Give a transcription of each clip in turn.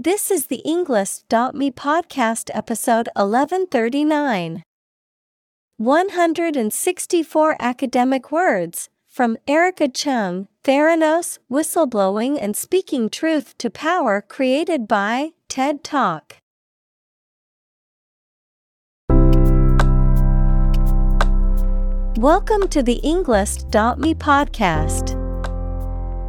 This is the Englist.me podcast episode 1139. 164 academic words from Erika Cheung, Theranos, Whistleblowing and Speaking Truth to Power created by TED Talk. Welcome to the Englist.me podcast.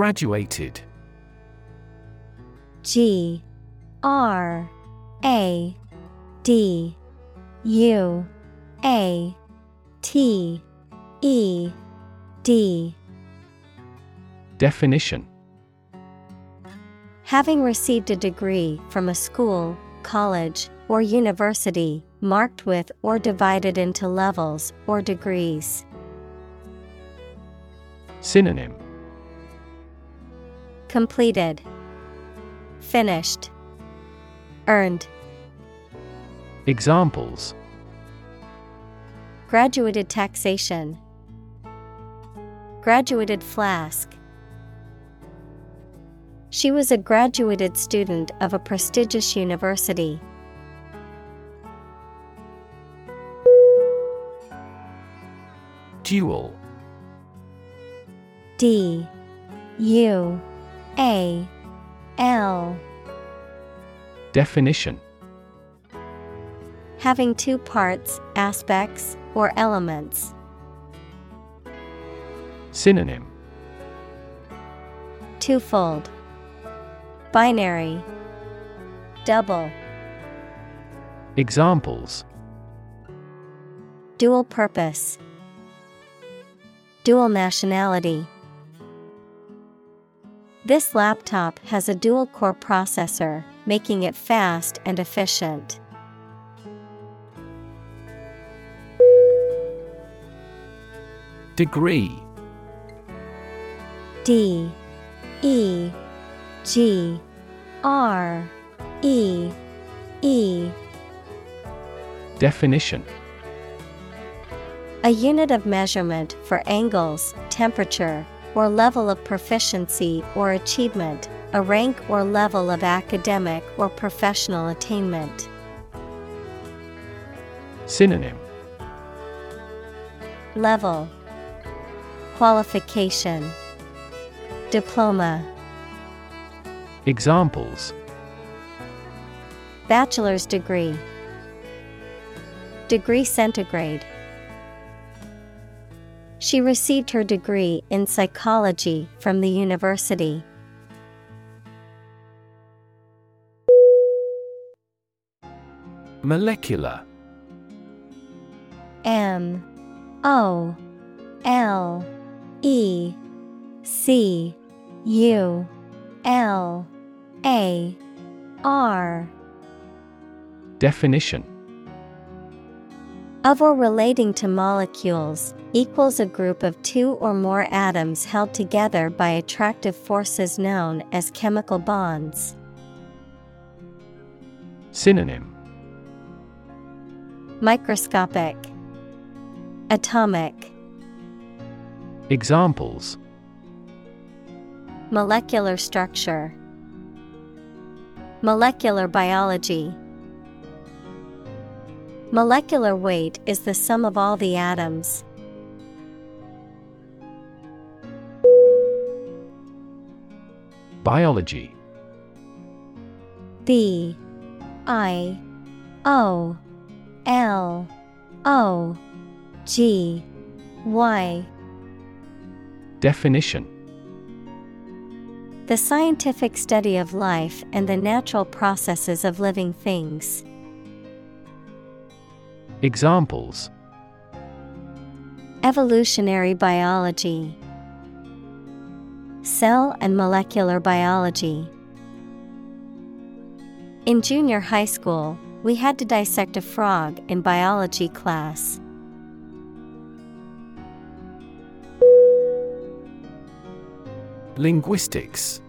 Graduated. G R A D U A T E D Definition Having received a degree from a school, college, or university, marked with or divided into levels or degrees. Synonym Completed, Finished, Earned. Examples. Graduated taxation, Graduated flask. She was a graduated student of a prestigious university. Dual D. U A L Definition Having two parts, aspects, or elements. Synonym Twofold. Binary. Double. Examples Dual purpose. Dual nationality. This laptop has a dual core processor, making it fast and efficient. Degree. D E G R E E. Definition. A unit of measurement for angles, temperature, or level of proficiency or achievement, a rank or level of academic or professional attainment. Synonym. Level. Qualification. Diploma. Examples. Bachelor's degree. Degree centigrade She received her degree in psychology from the university. Molecular. M. O. L. E. C. U. L. A. R. Definition of or relating to molecules equals a group of two or more atoms held together by attractive forces known as chemical bonds. Synonym. Microscopic. Atomic. Examples. Molecular structure. Molecular biology Molecular weight is the sum of all the atoms. Biology B I O L O G Y. Definition The scientific study of life and the natural processes of living things. Examples Evolutionary biology, Cell and molecular biology. In junior high school, we had to dissect a frog in biology class. Linguistics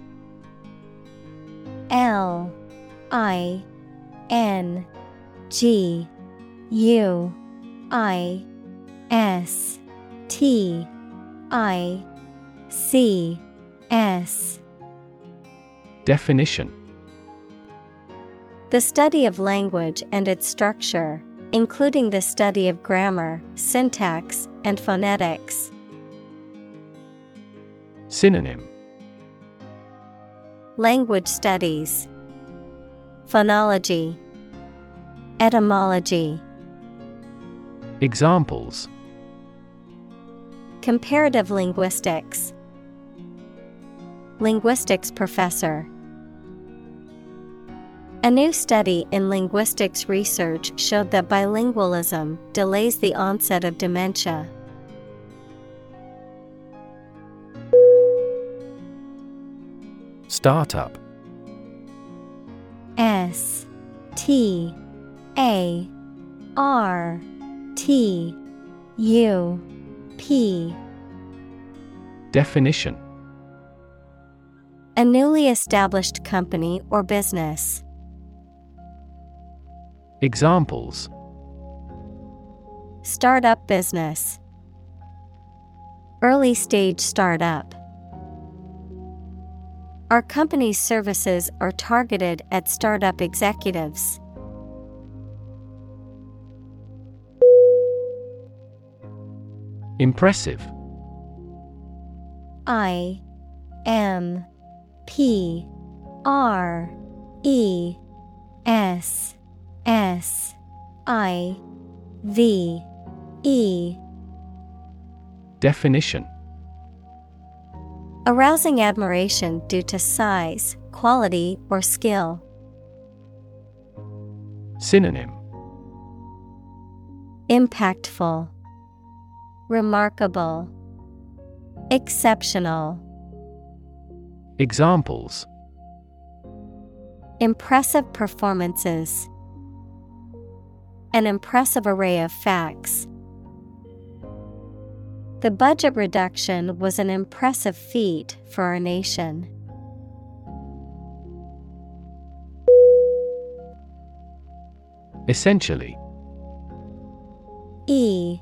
L I N G U I S T I C S. Definition. The study of language and its structure, including the study of grammar, syntax, and phonetics. Synonym. Language studies, Phonology, Etymology. Examples Comparative linguistics, Linguistics professor. A new study in linguistics research showed that bilingualism delays the onset of dementia. Startup S T A R T U P Definition A newly established company or business. Examples Startup business. Early stage startup. Our company's services are targeted at startup executives. Impressive. I M P R E S S I V E. Definition. Arousing admiration due to size, quality, or skill. Synonym. Impactful, Remarkable, Exceptional. Examples Impressive performances. An impressive array of facts. The budget reduction was an impressive feat for our nation. Essentially E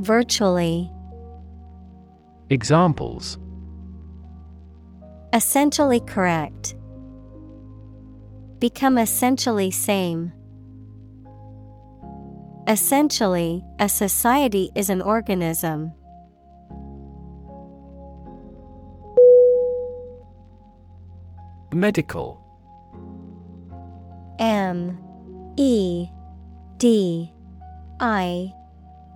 Virtually. Examples Essentially correct. Become essentially same. Essentially, a society is an organism. Medical M E D I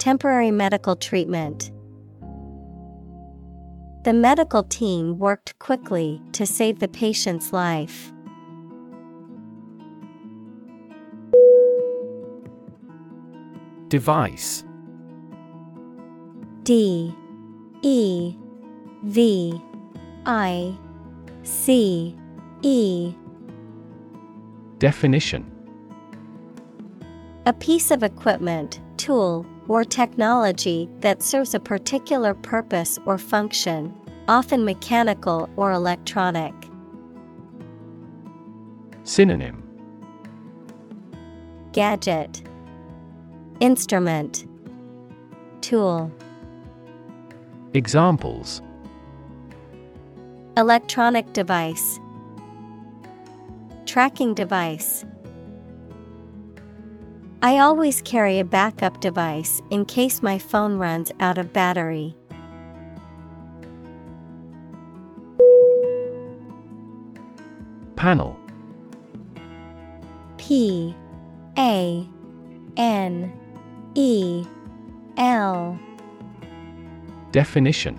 Temporary medical treatment. The medical team worked quickly to save the patient's life. Device. D. E. V. I. C. E. Definition. A piece of equipment, tool, or technology that serves a particular purpose or function, often mechanical or electronic. Synonym. Gadget. Instrument. Tool. Examples. Electronic device. Tracking device I always carry a backup device in case my phone runs out of battery. Panel. P A N E L. Definition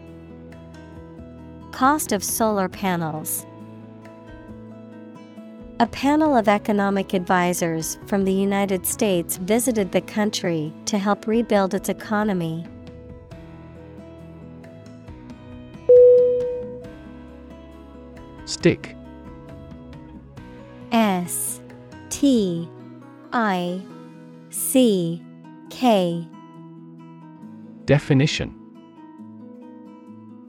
Cost of solar panels. A panel of economic advisors from the United States visited the country to help rebuild its economy. Stick S T I C K Definition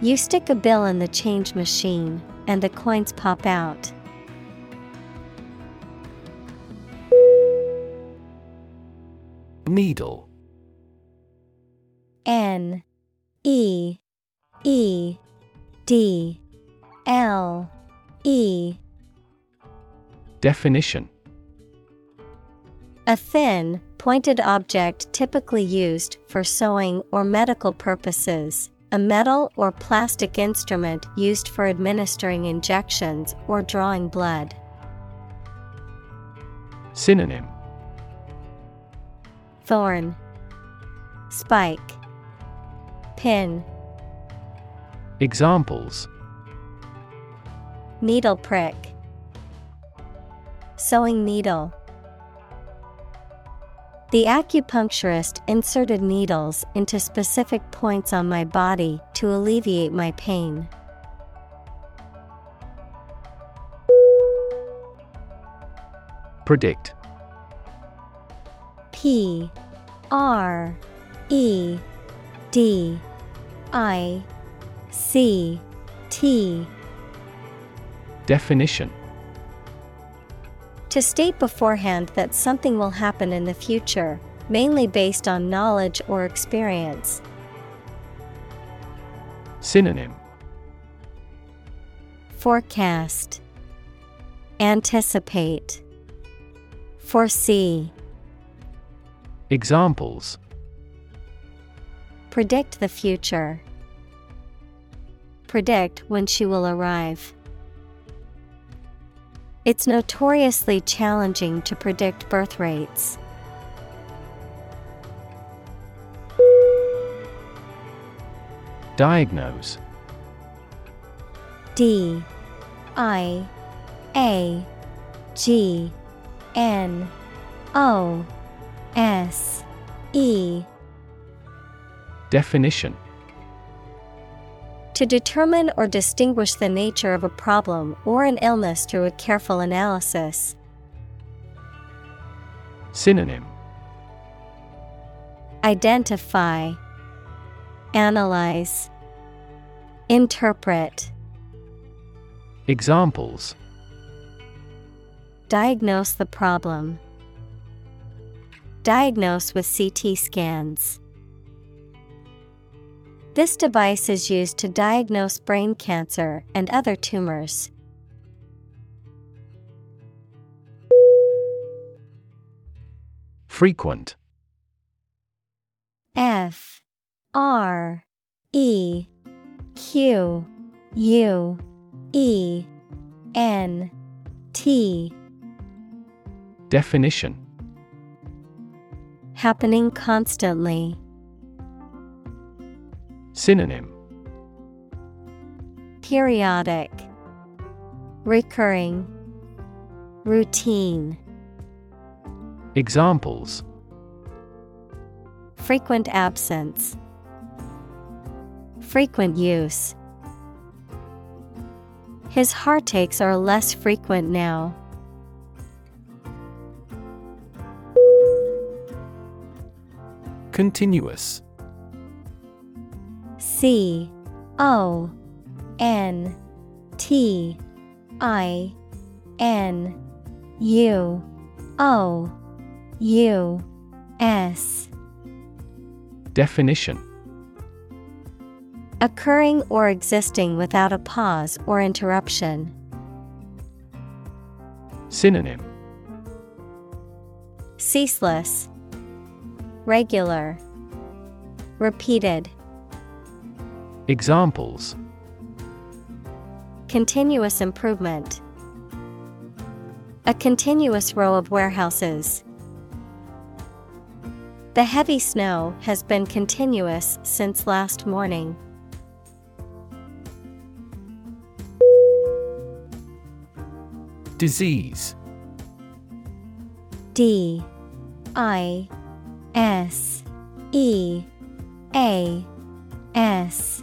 You stick a bill in the change machine, and the coins pop out. Needle. N E E D L E. Definition. A thin, pointed object typically used for sewing or medical purposes, a metal or plastic instrument used for administering injections or drawing blood. Synonym. Thorn, Spike, Pin, Examples. Needle prick, Sewing needle. The acupuncturist inserted needles into specific points on my body to alleviate my pain. Predict. P R E D I C T. Definition To state beforehand that something will happen in the future, mainly based on knowledge or experience. Synonym Forecast Anticipate Foresee Examples Predict the future. Predict when she will arrive. It's notoriously challenging to predict birth rates. Diagnose. D I A G N O S E. Definition To determine or distinguish the nature of a problem or an illness through a careful analysis. Synonym Identify, Analyze, Interpret. Examples Diagnose the problem. Diagnose with CT scans. This device is used to diagnose brain cancer and other tumors. Frequent F R E Q U E N T Definition Happening constantly. Synonym. Periodic. Recurring. Routine. Examples. Frequent absence. Frequent use. His heartaches are less frequent now. Continuous C O N T I N U O U S. Definition. Occurring or existing without a pause or interruption. Synonym. Ceaseless, Regular, Repeated. Examples. Continuous improvement. A continuous row of warehouses. The heavy snow has been continuous since last morning. Disease. D. I. S. E. A. S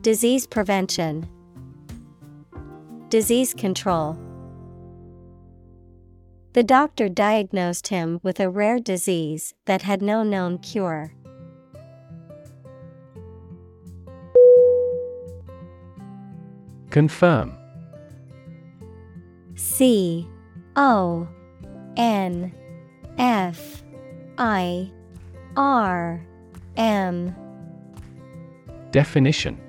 Disease prevention, Disease control. The doctor diagnosed him with a rare disease that had no known cure. Confirm C O N F I R M Definition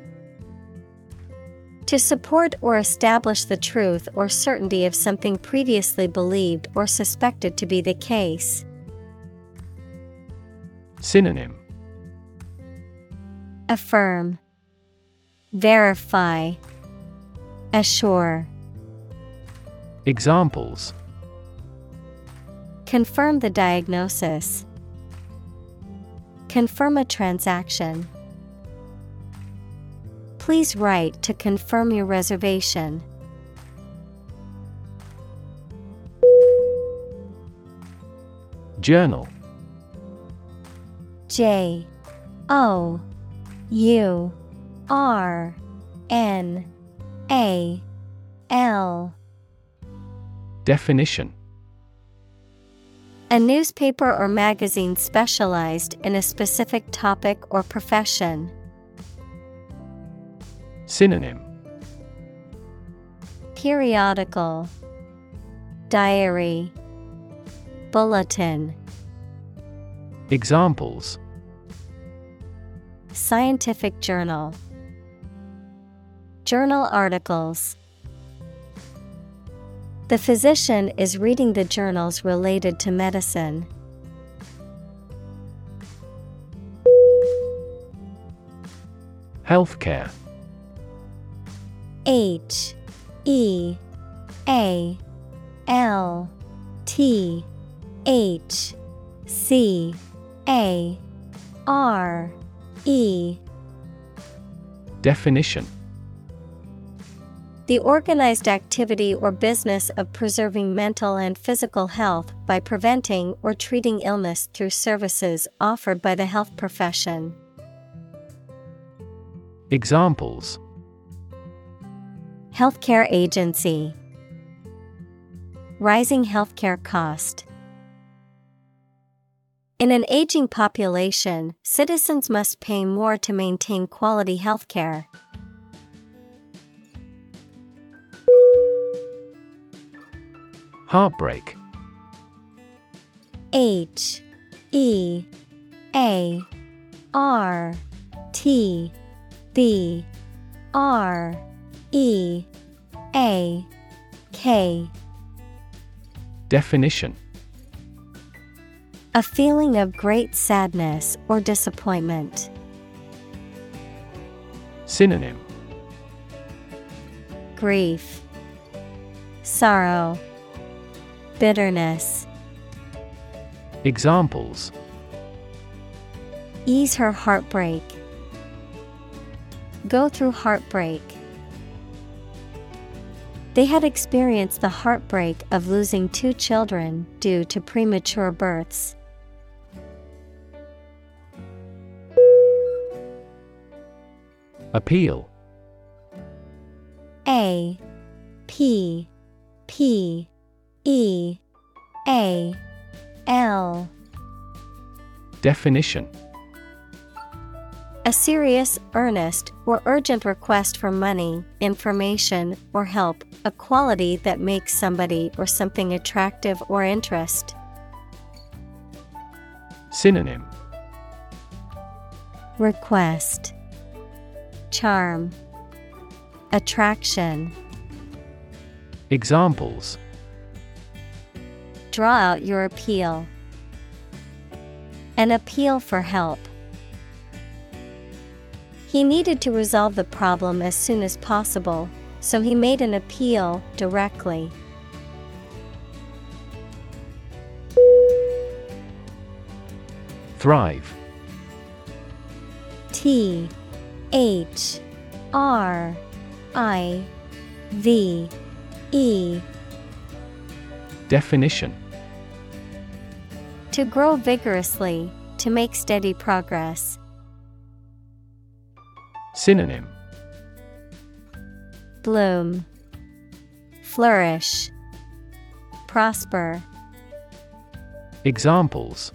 To support or establish the truth or certainty of something previously believed or suspected to be the case. Synonym Affirm, Verify, Assure. Examples Confirm the diagnosis. Confirm a transaction. Please write to confirm your reservation. Journal J O U R N A L Definition A newspaper or magazine specialized in a specific topic or profession. Synonym. Periodical. Diary. Bulletin. Examples. Scientific Journal. Journal articles. The physician is reading the journals related to medicine. Healthcare H E A L T H C A R E. Definition. The organized activity or business of preserving mental and physical health by preventing or treating illness through services offered by the health profession. Examples Healthcare agency Rising healthcare cost. In an aging population, citizens must pay more to maintain quality healthcare. Heartbreak H E A R T B R E A K Definition A feeling of great sadness or disappointment. Synonym Grief, Sorrow, Bitterness. Examples Ease her heartbreak. Go through heartbreak. They had experienced the heartbreak of losing two children due to premature births. Appeal. A P P E A L. Definition. A serious, earnest, or urgent request for money, information, or help, a quality that makes somebody or something attractive or interest. Synonym Request Charm Attraction Examples Draw out your appeal. An appeal for help. He needed to resolve the problem as soon as possible, so he made an appeal directly. Thrive T H R I V E Definition To grow vigorously, to make steady progress. Synonym Bloom, Flourish, Prosper. Examples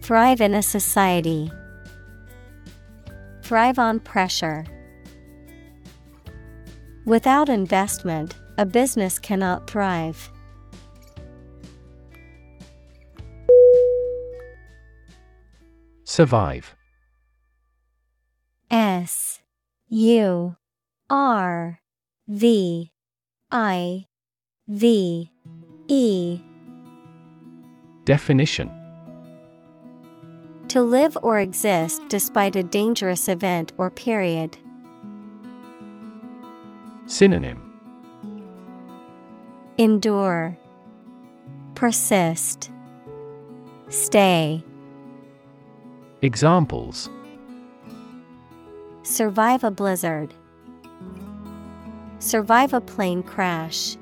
Thrive in a society. Thrive on pressure. Without investment, a business cannot thrive. Survive U R V I V E. Definition. To live or exist despite a dangerous event or period. Synonym. Endure, Persist, Stay. Examples Survive a blizzard. Survive a plane crash.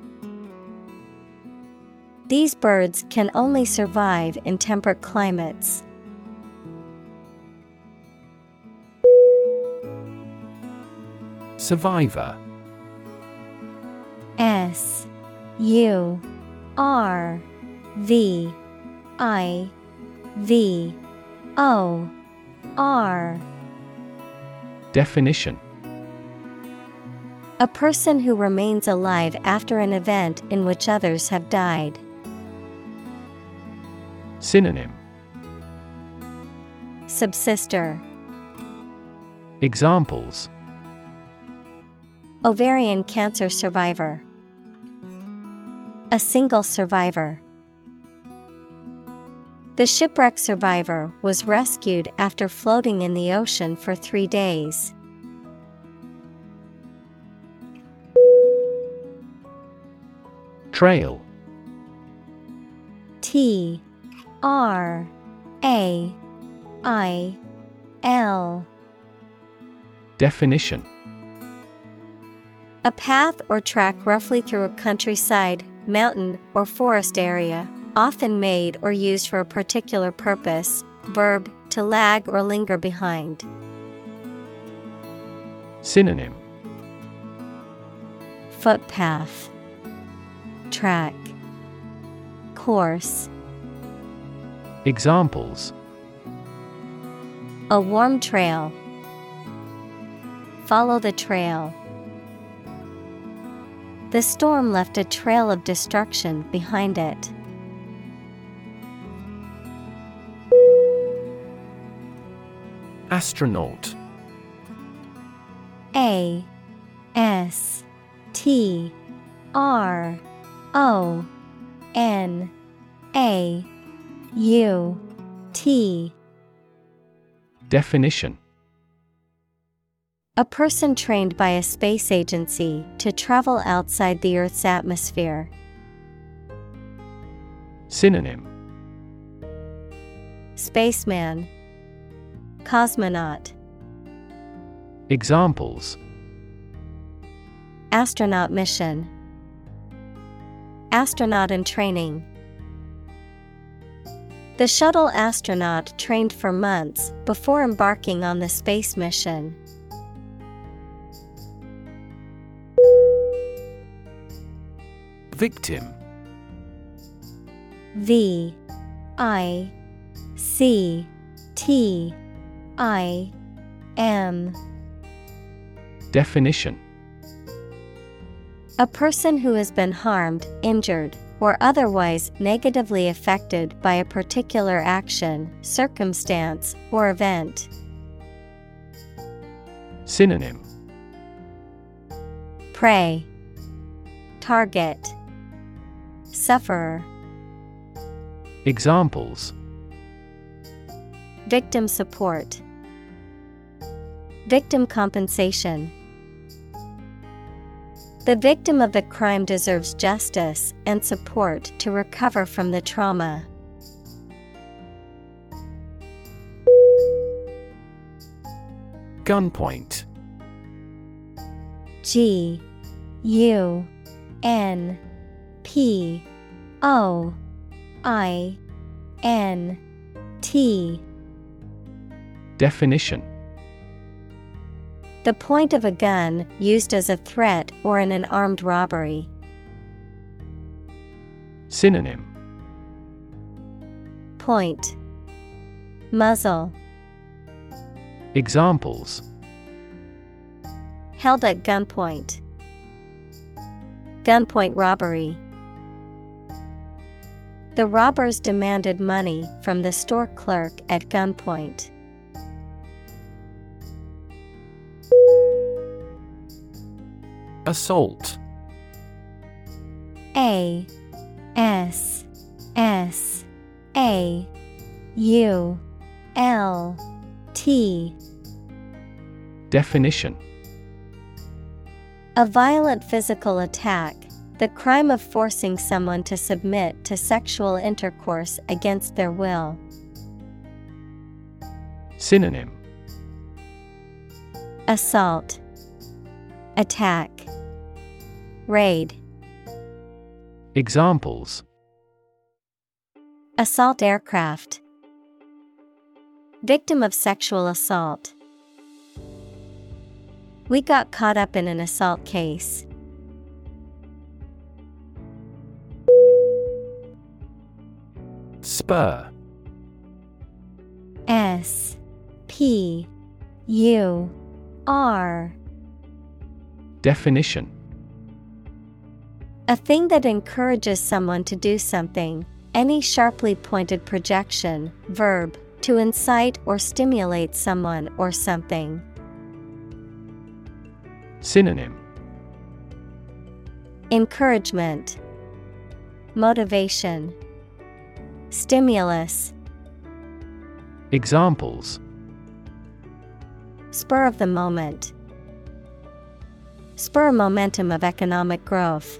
These birds can only survive in temperate climates. Survivor S U R V I V O R Definition A person who remains alive after an event in which others have died. Synonym Subsister Examples Ovarian cancer survivor. A single survivor. The shipwreck survivor was rescued after floating in the ocean for three days. Trail. T R A I L. Definition. A path or track roughly through a countryside, mountain, or forest area, often made or used for a particular purpose. Verb to lag or linger behind. Synonym Footpath Track Course Examples A warm trail. Follow the trail. The storm left a trail of destruction behind it. Astronaut. A S T R O N A U T. Definition. A person trained by a space agency to travel outside the Earth's atmosphere. Synonym. Spaceman Cosmonaut. Examples. Astronaut mission. Astronaut in training. The shuttle astronaut trained for months before embarking on the space mission. Victim. V I C T I M Definition. A person who has been harmed, injured, or otherwise negatively affected by a particular action, circumstance, or event. Synonym. Prey. Target. Sufferer. Examples. Victim support Victim compensation. The victim of the crime deserves justice and support to recover from the trauma. Gunpoint. G U N P O I N T. Definition The point of a gun used as a threat or in an armed robbery. Synonym Point Muzzle Examples Held at gunpoint. Gunpoint robbery. The robbers demanded money from the store clerk at gunpoint. Assault. A S S A U L T. Definition. A violent physical attack, the crime of forcing someone to submit to sexual intercourse against their will. Synonym. Assault, Attack, Raid, Examples Assault aircraft. Victim of sexual assault. We got caught up in an assault case. Spur S P U R Definition A thing that encourages someone to do something, any sharply pointed projection, verb, to incite or stimulate someone or something. Synonym. Encouragement, Motivation, Stimulus, Examples. Spur of the moment, Spur momentum of economic growth.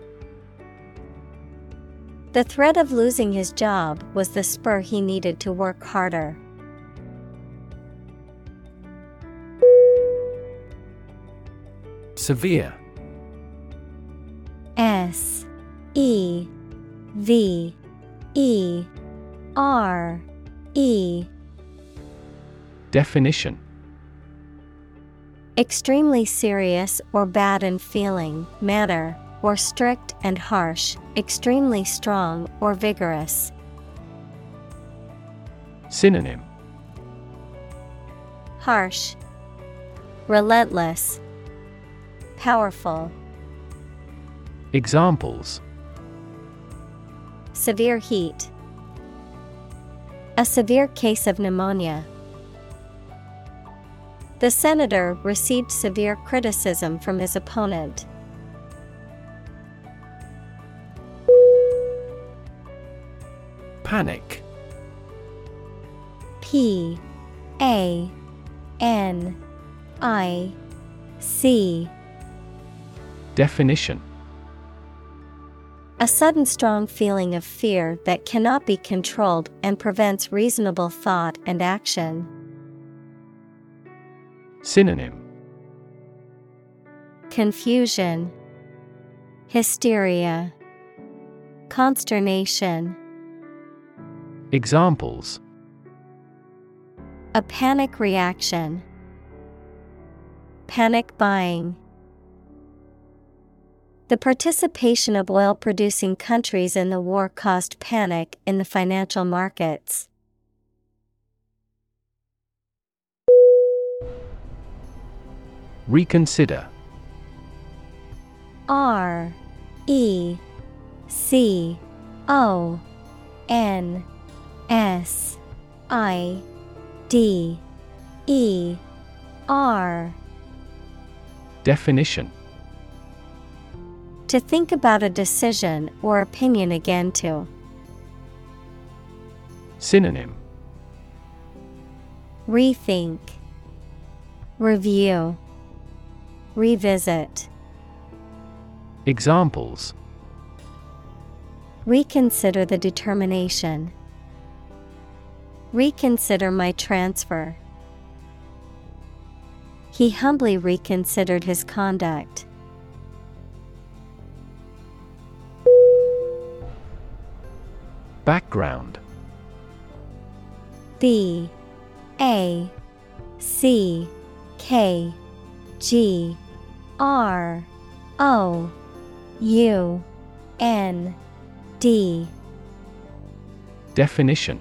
The threat of losing his job was the spur he needed to work harder. Severe. S E V E R E. Definition. Extremely serious or bad in feeling, matter, or strict and harsh, extremely strong or vigorous. Synonym Harsh, Relentless, Powerful. Examples Severe heat. A severe case of pneumonia. The senator received severe criticism from his opponent. Panic. P A N I C. Definition. A sudden strong feeling of fear that cannot be controlled and prevents reasonable thought and action. Synonym. Confusion, Hysteria, Consternation. Examples A panic reaction. Panic buying. The participation of oil producing countries in the war caused panic in the financial markets. Reconsider R E C O N S I D E R Definition To think about a decision or opinion again to. Synonym Rethink, Review, Revisit. Examples Reconsider the determination. Reconsider my transfer. He humbly reconsidered his conduct. Background. B. A. C. K. G. R. O. U. N. D. Definition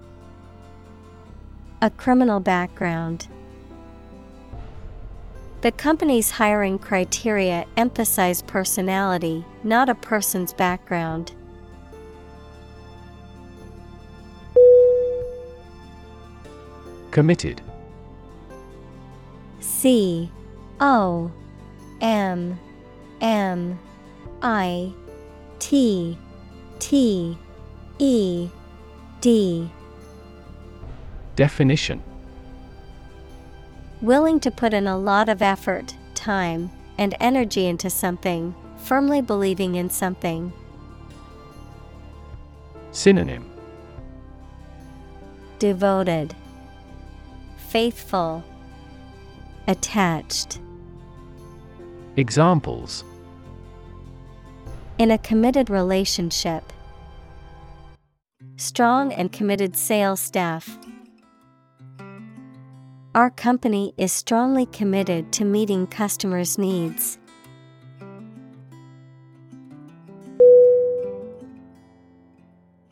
A criminal background. The company's hiring criteria emphasize personality, not a person's background. Committed. C O M M I T T E D Definition Willing to put in a lot of effort, time, and energy into something, firmly believing in something. Synonym Devoted, Faithful, Attached. Examples In a committed relationship, strong and committed sales staff. Our company is strongly committed to meeting customers' needs.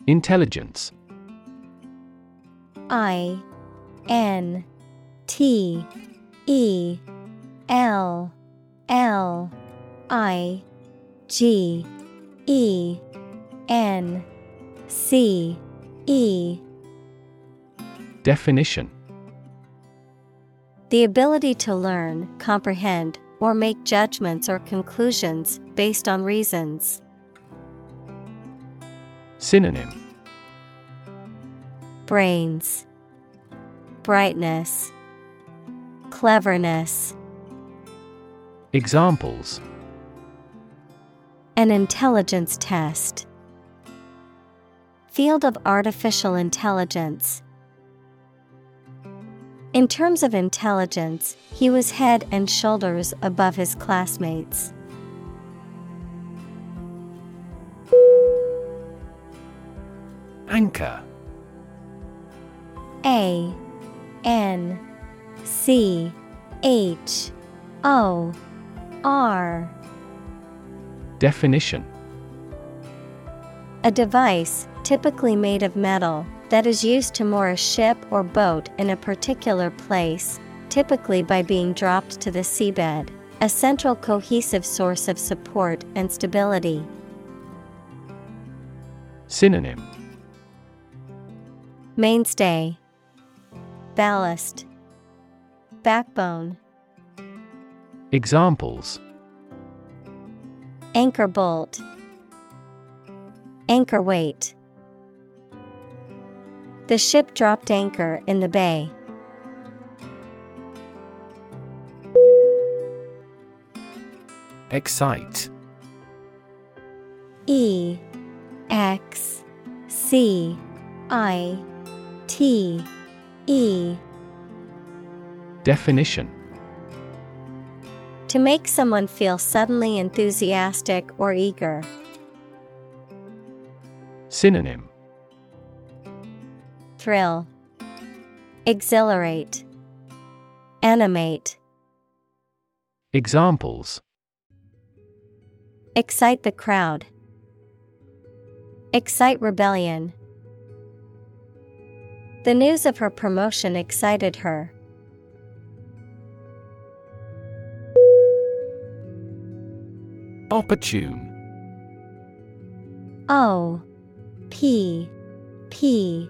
Intelligence. I N T E L L I G E N C E. Definition The ability to learn, comprehend, or make judgments or conclusions based on reasons. Synonym Brains, Brightness, Cleverness. Examples An intelligence test. Field of artificial intelligence. In terms of intelligence, he was head and shoulders above his classmates. Anchor. A N C H O R. Definition. A device, typically made of metal, that is used to moor a ship or boat in a particular place, typically by being dropped to the seabed, a central cohesive source of support and stability. Synonym. Mainstay, Ballast, Backbone, Examples. Anchor bolt, Anchor weight. The ship dropped anchor in the bay. Excite E X C I T E Definition To make someone feel suddenly enthusiastic or eager. Synonym Thrill, Exhilarate, Animate, Examples Excite the crowd, Excite rebellion. The news of her promotion excited her. Opportune O P P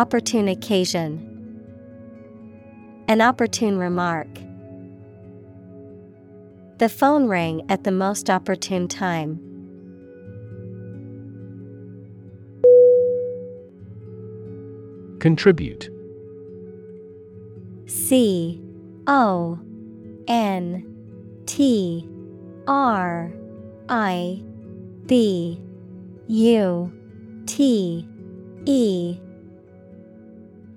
Opportune occasion, An opportune remark. The phone rang at the most opportune time. Contribute C O N T R I B U T E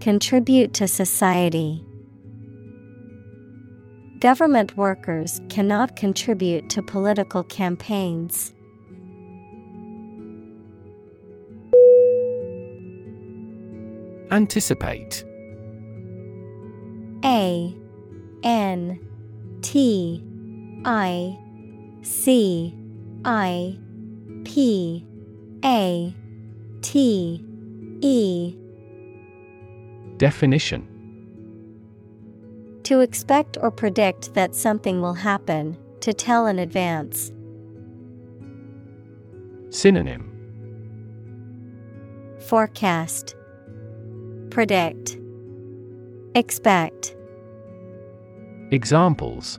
Contribute to society. Government workers cannot contribute to political campaigns. Anticipate A N T I C I P A T E Definition To expect or predict that something will happen, to tell in advance. Synonym Forecast Predict Expect Examples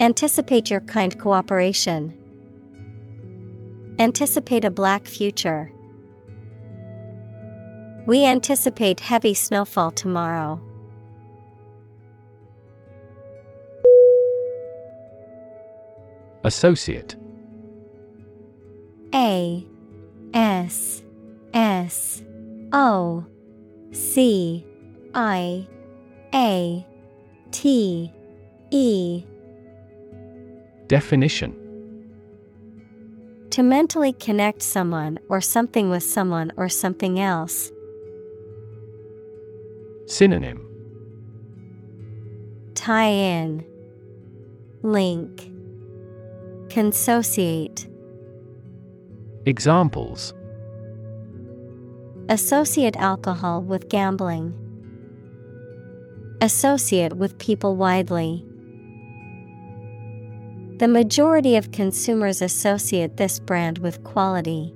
Anticipate your kind cooperation. Anticipate a black future. We anticipate heavy snowfall tomorrow. Associate A S S O C I A T E Definition To mentally connect someone or something with someone or something else. Synonym Tie in, Link, Consociate. Examples Associate alcohol with gambling. Associate with people widely. The majority of consumers associate this brand with quality.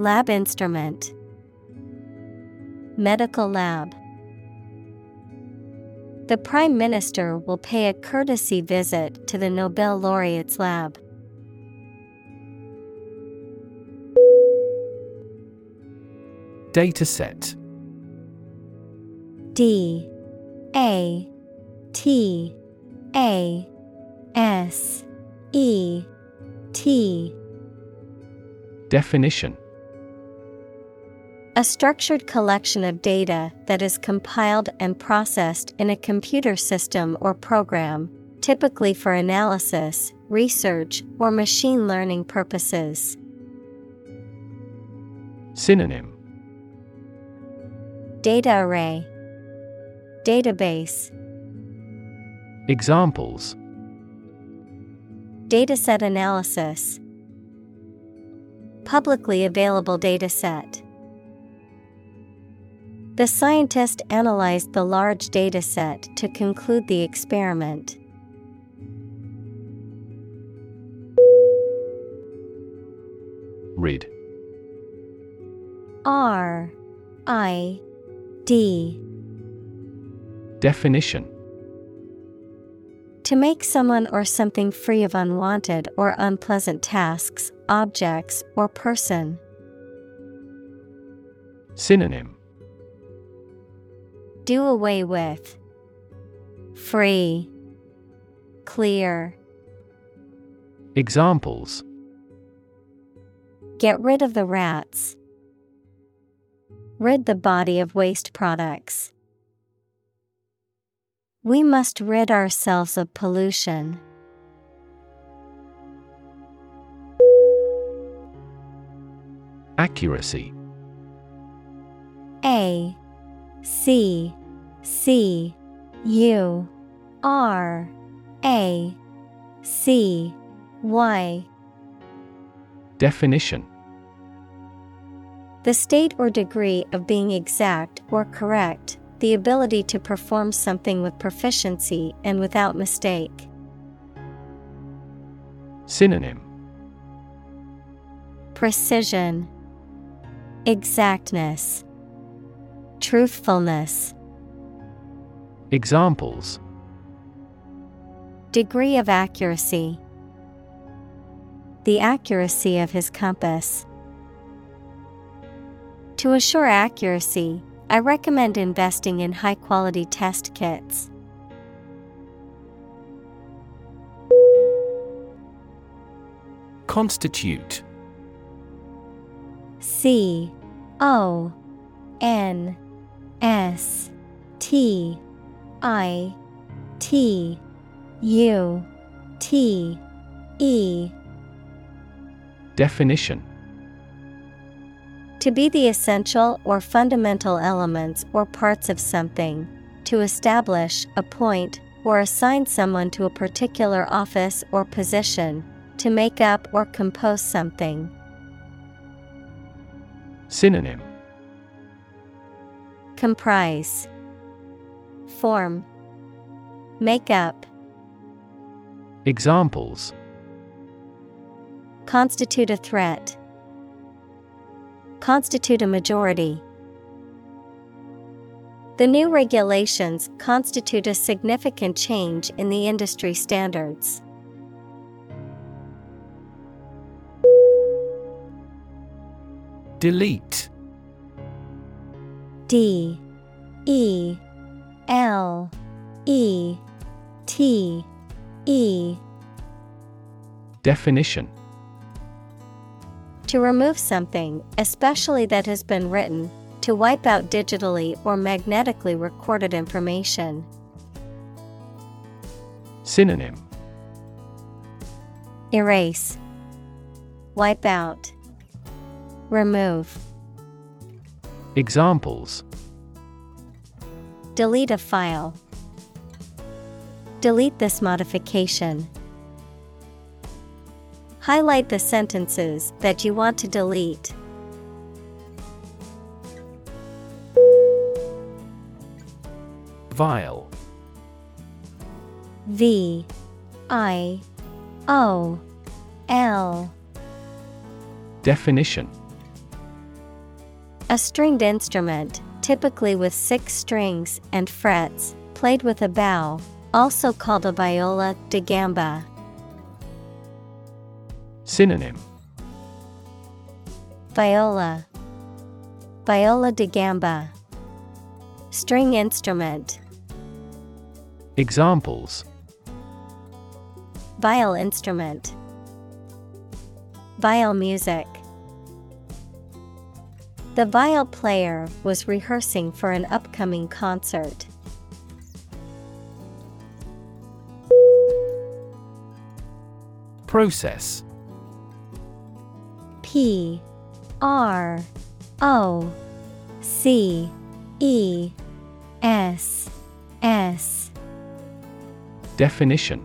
Lab instrument. Medical lab. The Prime Minister will pay a courtesy visit to the Nobel laureate's lab. Dataset D A T A S E T. Definition A structured collection of data that is compiled and processed in a computer system or program, typically for analysis, research, or machine learning purposes. Synonym. Data array, Database, Examples. Dataset analysis, Publicly available dataset. The scientist analyzed the large dataset to conclude the experiment. Read R I D Definition To make someone or something free of unwanted or unpleasant tasks, objects, or person. Synonym Do away with. Free. Clear. Examples Get rid of the rats. Rid the body of waste products. We must rid ourselves of pollution. Accuracy A C C U R A C Y. Definition. The state or degree of being exact or correct, the ability to perform something with proficiency and without mistake. Synonym. Precision, Exactness, Truthfulness. Examples Degree of accuracy. The accuracy of his compass. To assure accuracy, I recommend investing in high quality test kits. Constitute C O N S T I T U T E. Definition. To be the essential or fundamental elements or parts of something, to establish, appoint, or assign someone to a particular office or position, to make up or compose something. Synonym Comprise, Form, Make up. Examples Constitute a threat. Constitute a majority. The new regulations constitute a significant change in the industry standards. Delete D E L E T E. Definition. To remove something, especially that has been written, to wipe out digitally or magnetically recorded information. Synonym. Erase, Wipe out, Remove. Examples Delete a file. Delete this modification. Highlight the sentences that you want to delete. Viol V I O L Definition A stringed instrument, typically with six strings and frets, played with a bow, also called a viola da gamba. Synonym. Viola. Viola da gamba. String instrument. Examples. Viol instrument. Viol music The viol player was rehearsing for an upcoming concert. Process. P R O C E S S. Definition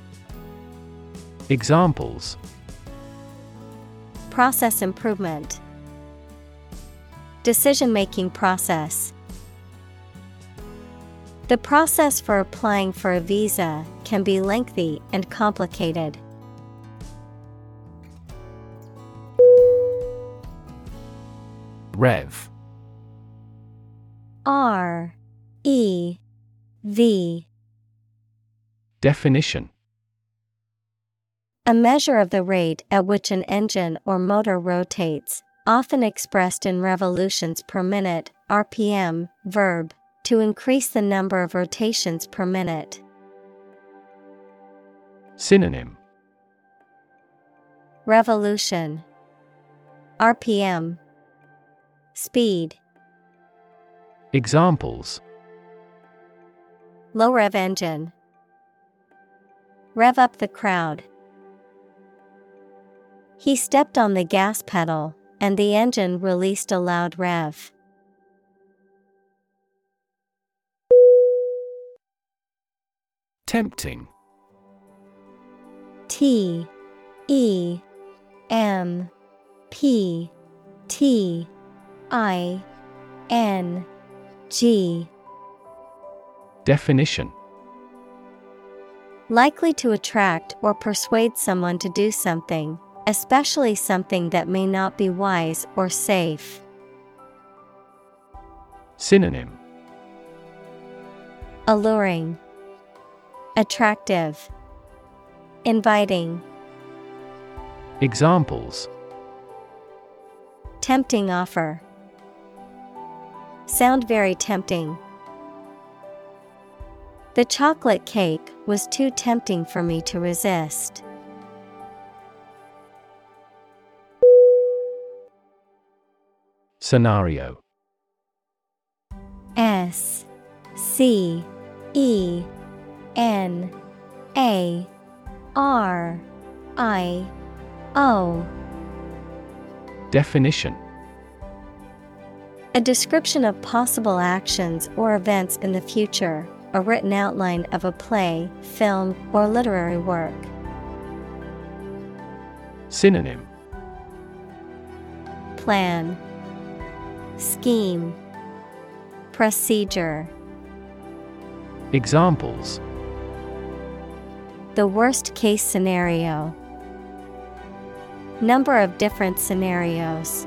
Examples. Process improvement. Decision making process. The process for applying for a visa can be lengthy and complicated. Rev. R E V. Definition A measure of the rate at which an engine or motor rotates, often expressed in revolutions per minute, RPM, verb, to increase the number of rotations per minute. Synonym. Revolution. RPM Speed. Examples. Low rev engine. Rev up the crowd. He stepped on the gas pedal, and the engine released a loud rev. Tempting. T E M P T I N G. Definition. Likely to attract or persuade someone to do something, especially something that may not be wise or safe. Synonym Alluring, Attractive, Inviting, Examples Tempting offer. Sound very tempting. The chocolate cake was too tempting for me to resist. Scenario. S C E N A R I O. Definition. A description of possible actions or events in the future, a written outline of a play, film, or literary work. Synonym. Plan Scheme Procedure Examples The worst case scenario. Number of different scenarios.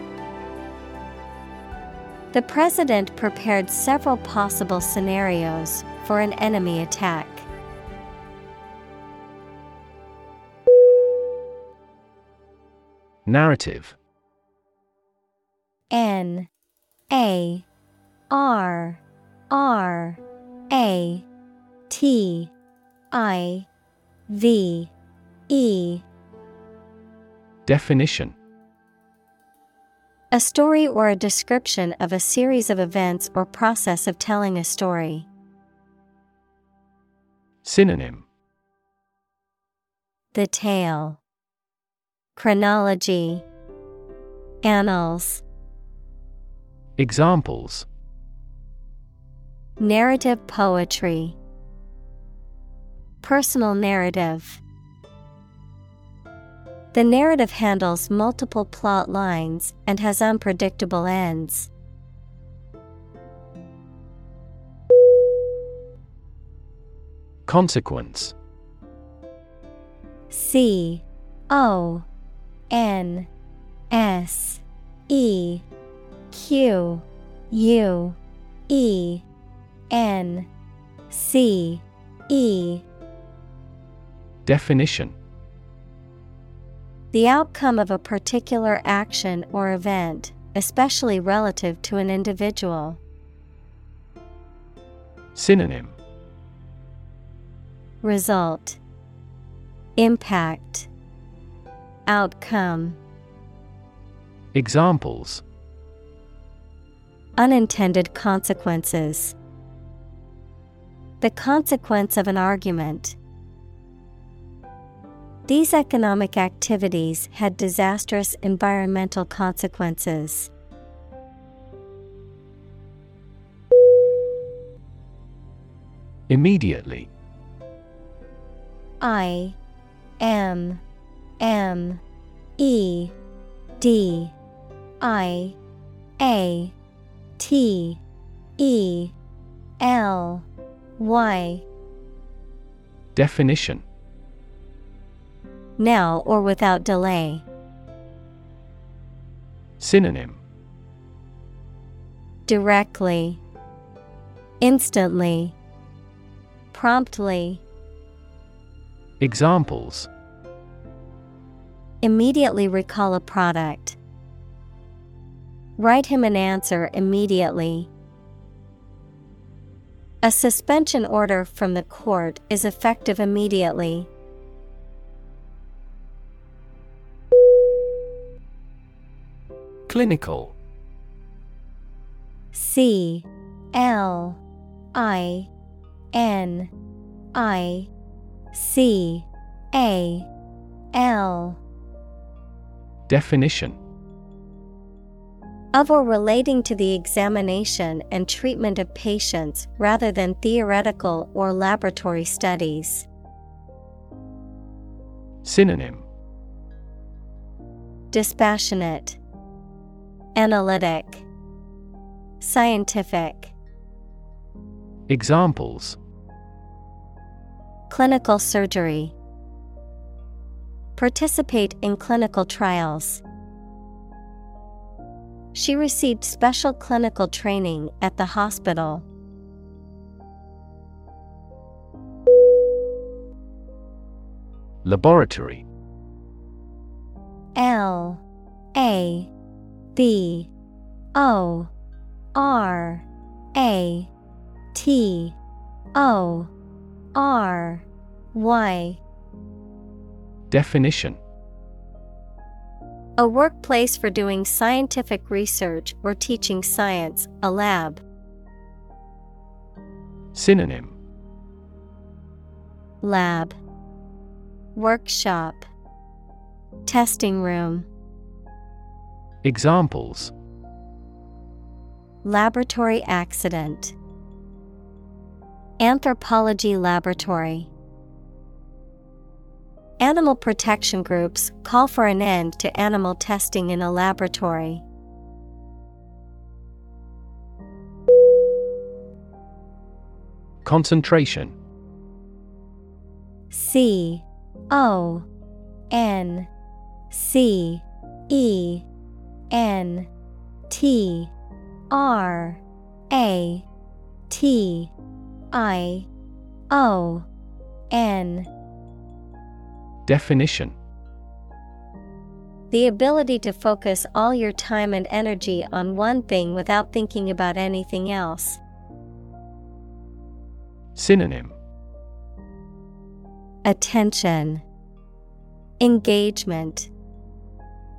The president prepared several possible scenarios for an enemy attack. Narrative N A R R A T I V E Definition A story or a description of a series of events or process of telling a story. Synonym The tale. Chronology. Annals. Examples Narrative poetry. Personal narrative. The narrative handles multiple plot lines and has unpredictable ends. Consequence C O N S E Q U E N C E. Definition. The outcome of a particular action or event, especially relative to an individual. Synonym. Result. Impact. Outcome. Examples Unintended consequences. The consequence of an argument. These economic activities had disastrous environmental consequences. Immediately I M M E D I A T E L Y. Definition. Now or without delay. Synonym. Directly, Instantly, Promptly, Examples. Immediately recall a product. Write him an answer immediately. A suspension order from the court is effective immediately. Clinical C L I N I C A L Definition of or relating to the examination and treatment of patients rather than theoretical or laboratory studies. Synonym Dispassionate, Analytic, Scientific. Examples Clinical surgery. Participate in clinical trials. She received special clinical training at the hospital. Laboratory. L A B O R A T O R Y. Definition A workplace for doing scientific research or teaching science, a lab. Synonym. Lab, Workshop, Testing room, Examples. Laboratory accident, Anthropology laboratory. Animal protection groups call for an end to animal testing in a laboratory. Concentration C O N C E N T R A T I O N Definition The ability to focus all your time and energy on one thing without thinking about anything else. Synonym Attention, Engagement,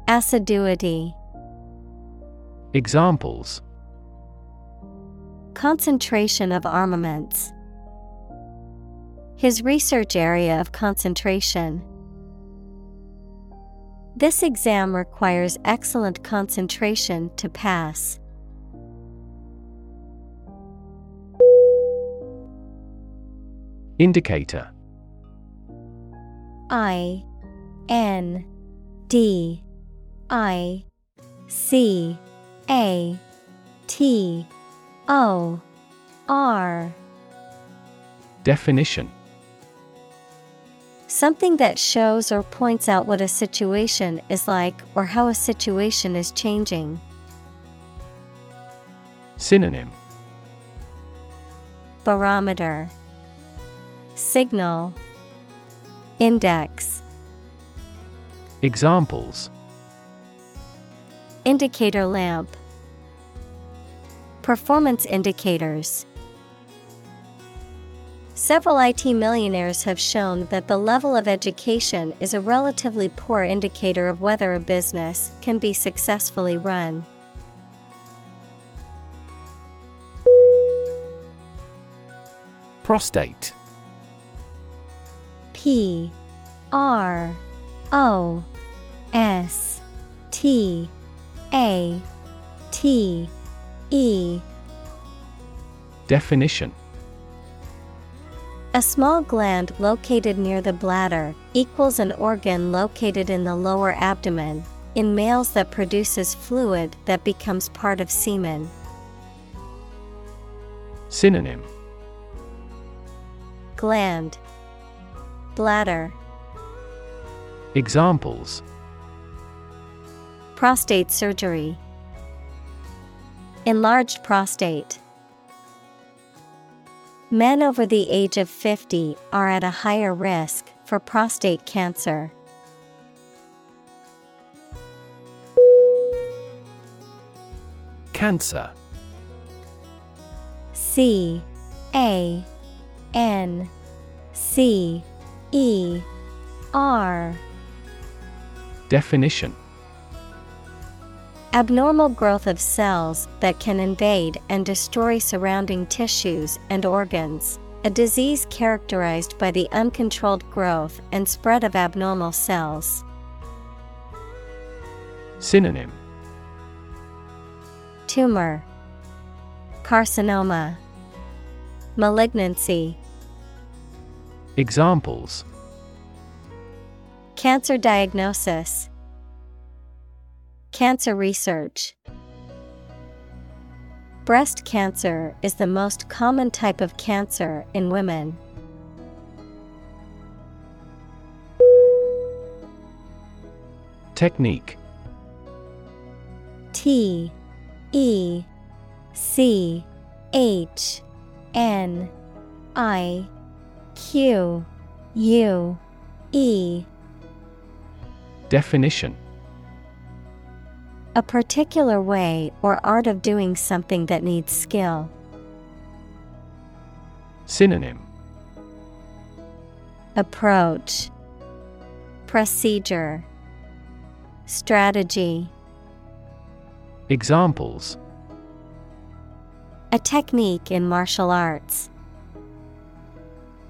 Assiduity, Examples Concentration of armaments. His research area of concentration. This exam requires excellent concentration to pass. Indicator. I N D I C A T O R. Definition Something that shows or points out what a situation is like or how a situation is changing. Synonym. Barometer. Signal. Index. Examples. Indicator lamp. Performance indicators Several IT millionaires have shown that the level of education is a relatively poor indicator of whether a business can be successfully run. Prostate. P R O S T A T E. Definition A small gland located near the bladder equals an organ located in the lower abdomen. In males, that produces fluid that becomes part of semen. Synonym Gland, Bladder, Examples Prostate surgery, Enlarged prostate. Men over the age of 50 are at a higher risk for prostate cancer. Cancer. C A N C E R. Definition Abnormal growth of cells that can invade and destroy surrounding tissues and organs. A disease characterized by the uncontrolled growth and spread of abnormal cells. Synonym Tumor, Carcinoma, Malignancy. Examples Cancer diagnosis, Cancer research. Breast cancer is the most common type of cancer in women. Technique T E C H N I Q U E Definition A particular way or art of doing something that needs skill. Synonym Approach Procedure Strategy Examples A technique in martial arts.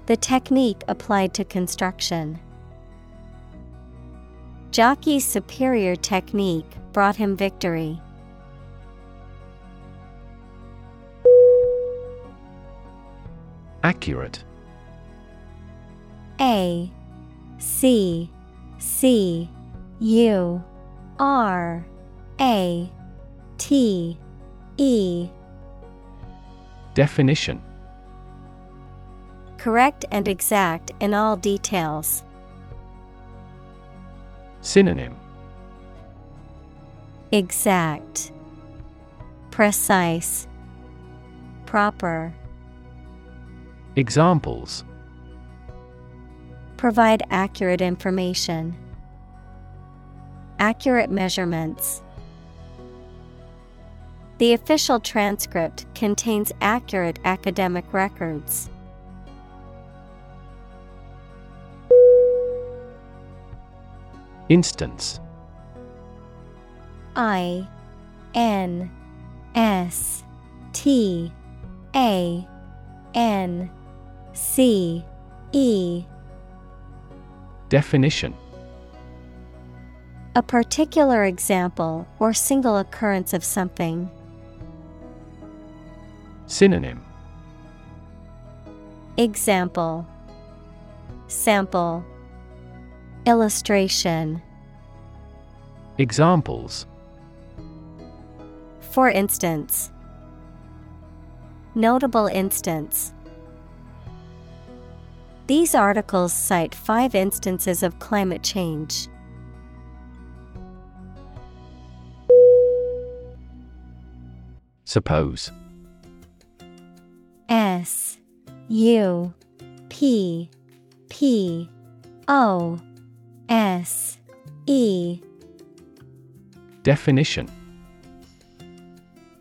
The technique applied to construction. Jockey's superior technique brought him victory. Accurate. A C C U R A T E Definition Correct and exact in all details. Synonym Exact, Precise, Proper. Examples Provide accurate information. Accurate measurements. The official transcript contains accurate academic records. Instance I N S T A N C E. Definition. A particular example or single occurrence of something. Synonym. Example. Sample. Illustration. Examples For instance, Notable instance. These articles cite five instances of climate change. Suppose S U P P O S E Definition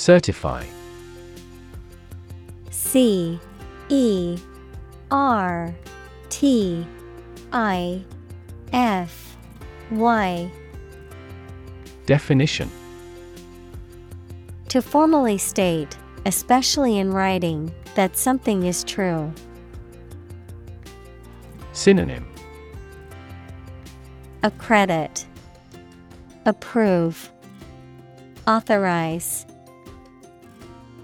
Certify. C E R T I F Y. Definition. To formally state, especially in writing, that something is true. Synonym. Accredit, Approve, Authorize,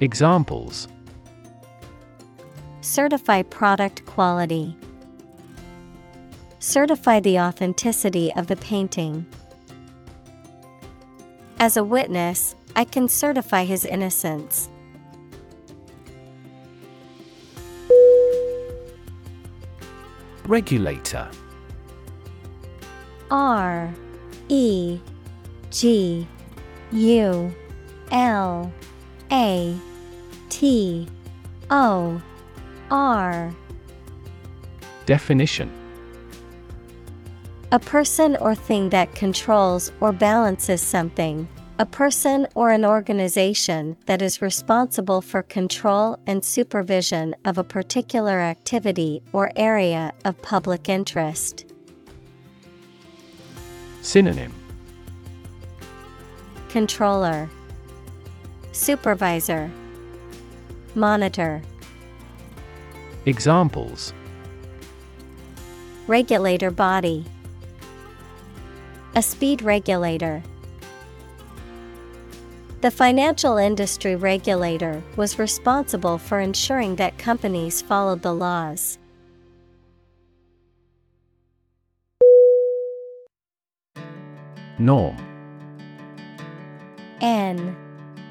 Examples Certify product quality. Certify the authenticity of the painting. As a witness, I can certify his innocence. Regulator R E G U L A T O R Definition A person or thing that controls or balances something. A person or an organization that is responsible for control and supervision of a particular activity or area of public interest. Synonym Controller, Supervisor, Monitor, Examples. Regulator body, A speed regulator. The financial industry regulator was responsible for ensuring that companies followed the laws. Norm. N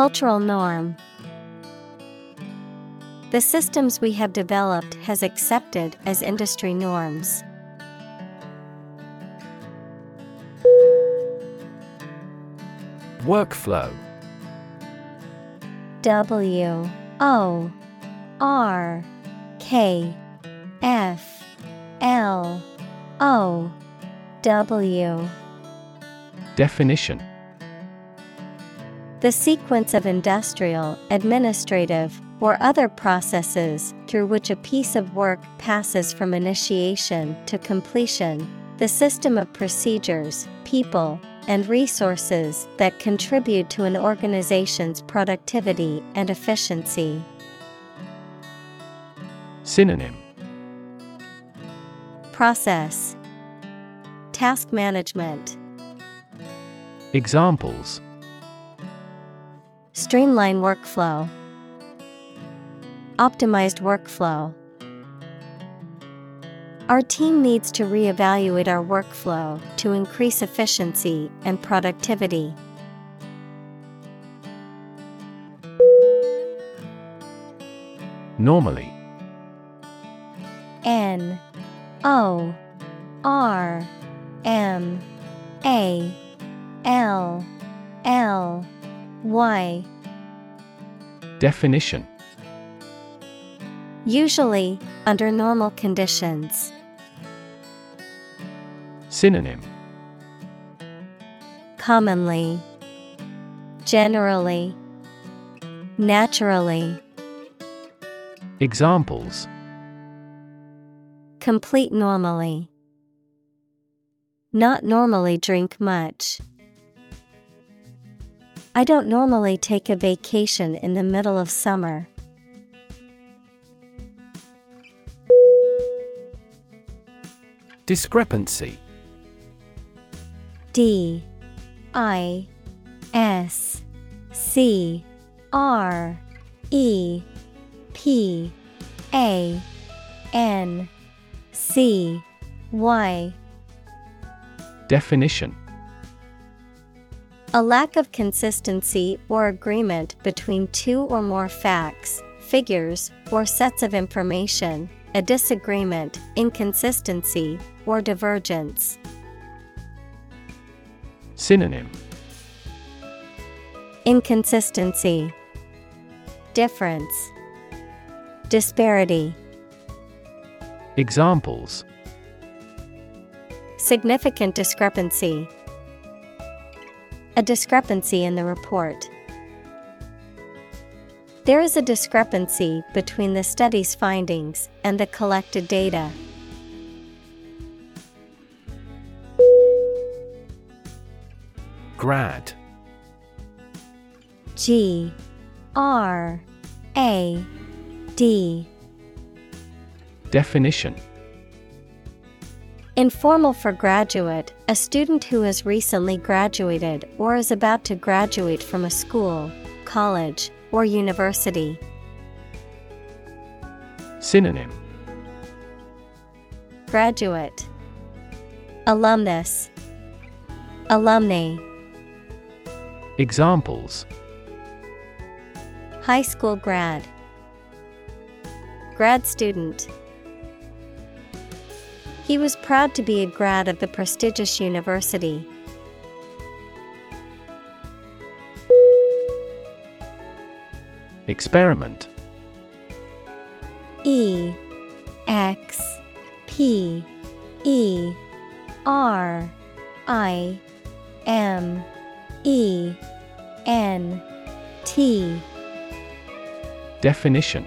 Cultural norm. The systems we have developed has accepted as industry norms. Workflow. W O R K F L O W. Definition The sequence of industrial, administrative, or other processes through which a piece of work passes from initiation to completion, the system of procedures, people, and resources that contribute to an organization's productivity and efficiency. Synonym. Process. Task management. Examples Streamline workflow. Optimized workflow. Our team needs to reevaluate our workflow to increase efficiency and productivity. Normally. N O R M A L L Y Definition Usually, under normal conditions. Synonym Commonly, Generally, Naturally. Examples Complete normally. Not normally drink much. I don't normally take a vacation in the middle of summer. Discrepancy. D. I. S. C. R. E. P. A. N. C. Y. Definition A lack of consistency or agreement between two or more facts, figures, or sets of information, a disagreement, inconsistency, or divergence. Synonym Inconsistency, Difference, Disparity. Examples Significant discrepancy. A discrepancy in the report. There is a discrepancy between the study's findings and the collected data. Grad. G. R. A. D. Definition Informal for graduate, a student who has recently graduated or is about to graduate from a school, college, or university. Synonym. Graduate. Alumnus. Alumni. Examples. High school grad. Grad student He was proud to be a grad of the prestigious university. Experiment. E X P E R I M E N T. Definition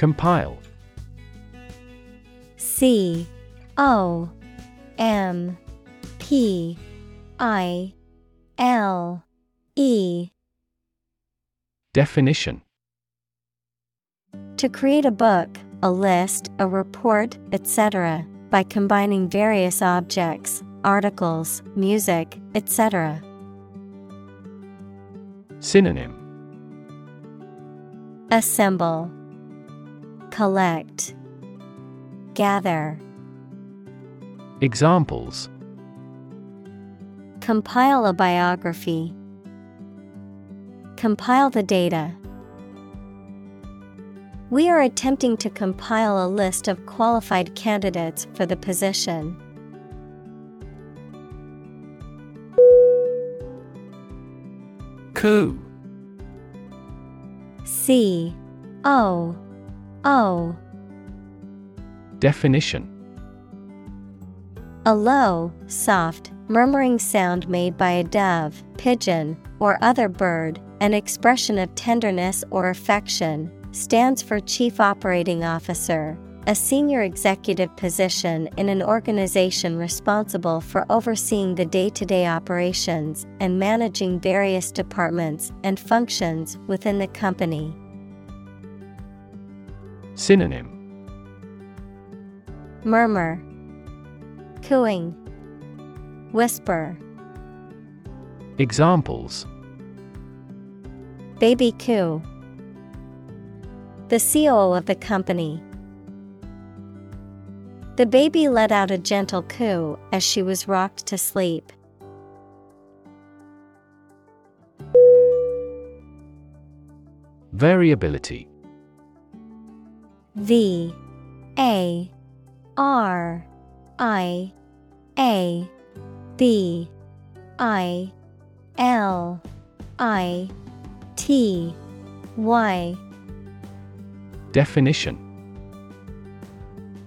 Compile C O M P I L E Definition To create a book, a list, a report, etc., by combining various objects, articles, music, etc. Synonym Assemble, Collect, Gather. Examples Compile a biography. Compile the data. We are attempting to compile a list of qualified candidates for the position. Coo C O O Definition A low, soft, murmuring sound made by a dove, pigeon, or other bird, an expression of tenderness or affection, stands for Chief Operating Officer, a senior executive position in an organization responsible for overseeing the day to day operations and managing various departments and functions within the company. Synonym Murmur, Cooing, Whisper, Examples Baby Coo. The CEO of the company. The baby let out a gentle coo as she was rocked to sleep. Variability V A R I A B I L I T Y. Definition.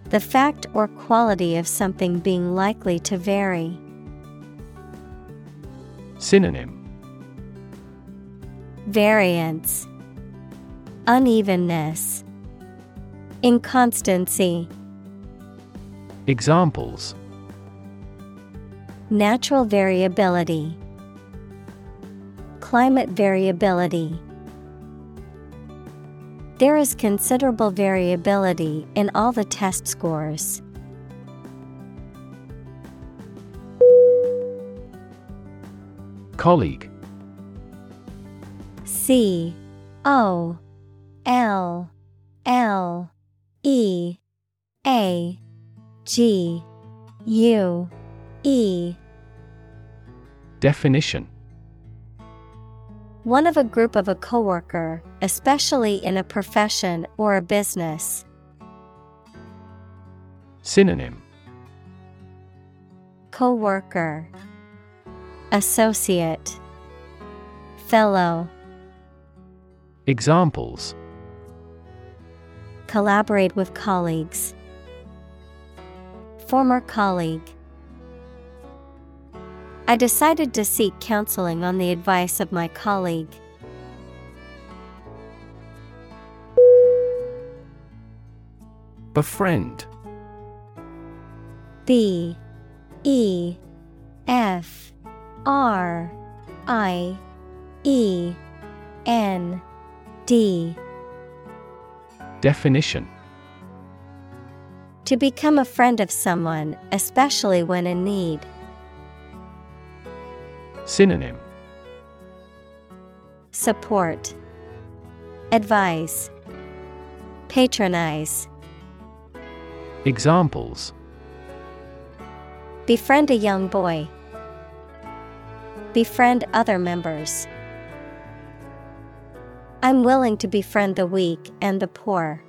The fact or quality of something being likely to vary. Synonym. Variance, Unevenness, Inconstancy, Examples. Natural variability, Climate variability. There is considerable variability in all the test scores. Colleague. C O L L E A G U E. Definition. One of a group of a coworker, especially in a profession or a business. Synonym. Coworker. Associate. Fellow. Examples Collaborate with colleagues. Former colleague. I decided to seek counseling on the advice of my colleague. Befriend B E F R I E N D Definition To become a friend of someone, especially when in need. Synonym Support Advise Patronize Examples Befriend a young boy. Befriend other members. I'm willing to befriend the weak and the poor.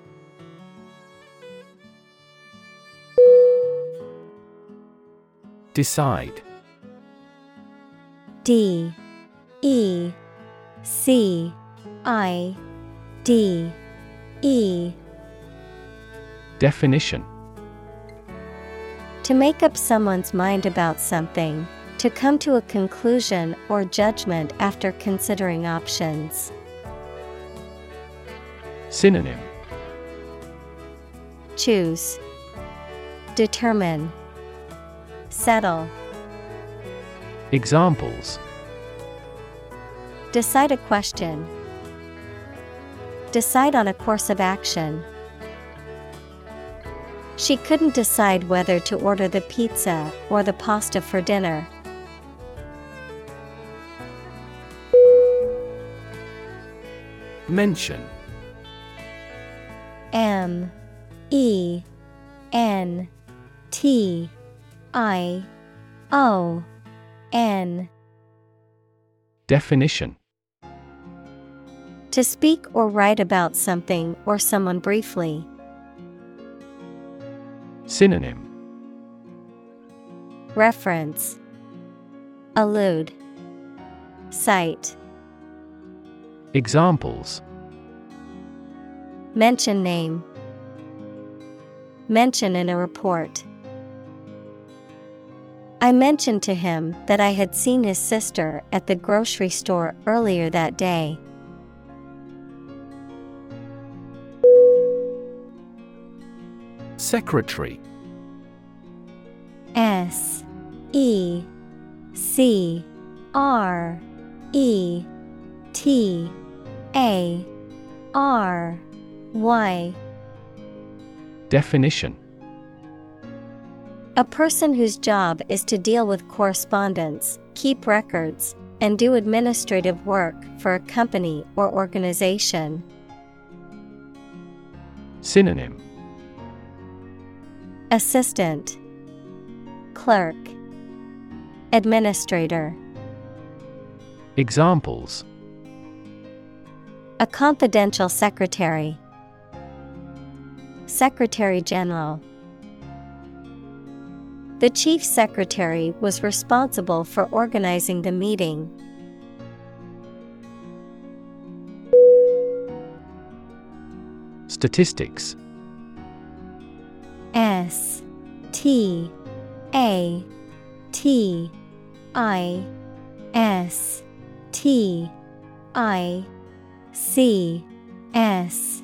Decide. D. E. C. I. D. E. Definition. To make up someone's mind about something, to come to a conclusion or judgment after considering options. Synonym Choose, Determine, Settle. Examples Decide a question. Decide on a course of action. She couldn't decide whether to order the pizza or the pasta for dinner. Mention M E N T I O N. Definition. To speak or write about something or someone briefly. Synonym. Reference. Allude. Cite. Examples Mention name Mention in a report. I mentioned to him that I had seen his sister at the grocery store earlier that day. Secretary S E C R E T A R Y Definition. A person whose job is to deal with correspondence, keep records, and do administrative work for a company or organization. Synonym. Assistant. Clerk. Administrator. Examples. A confidential secretary Secretary General. The Chief Secretary was responsible for organizing the meeting. Statistics. S T A T I S T I C S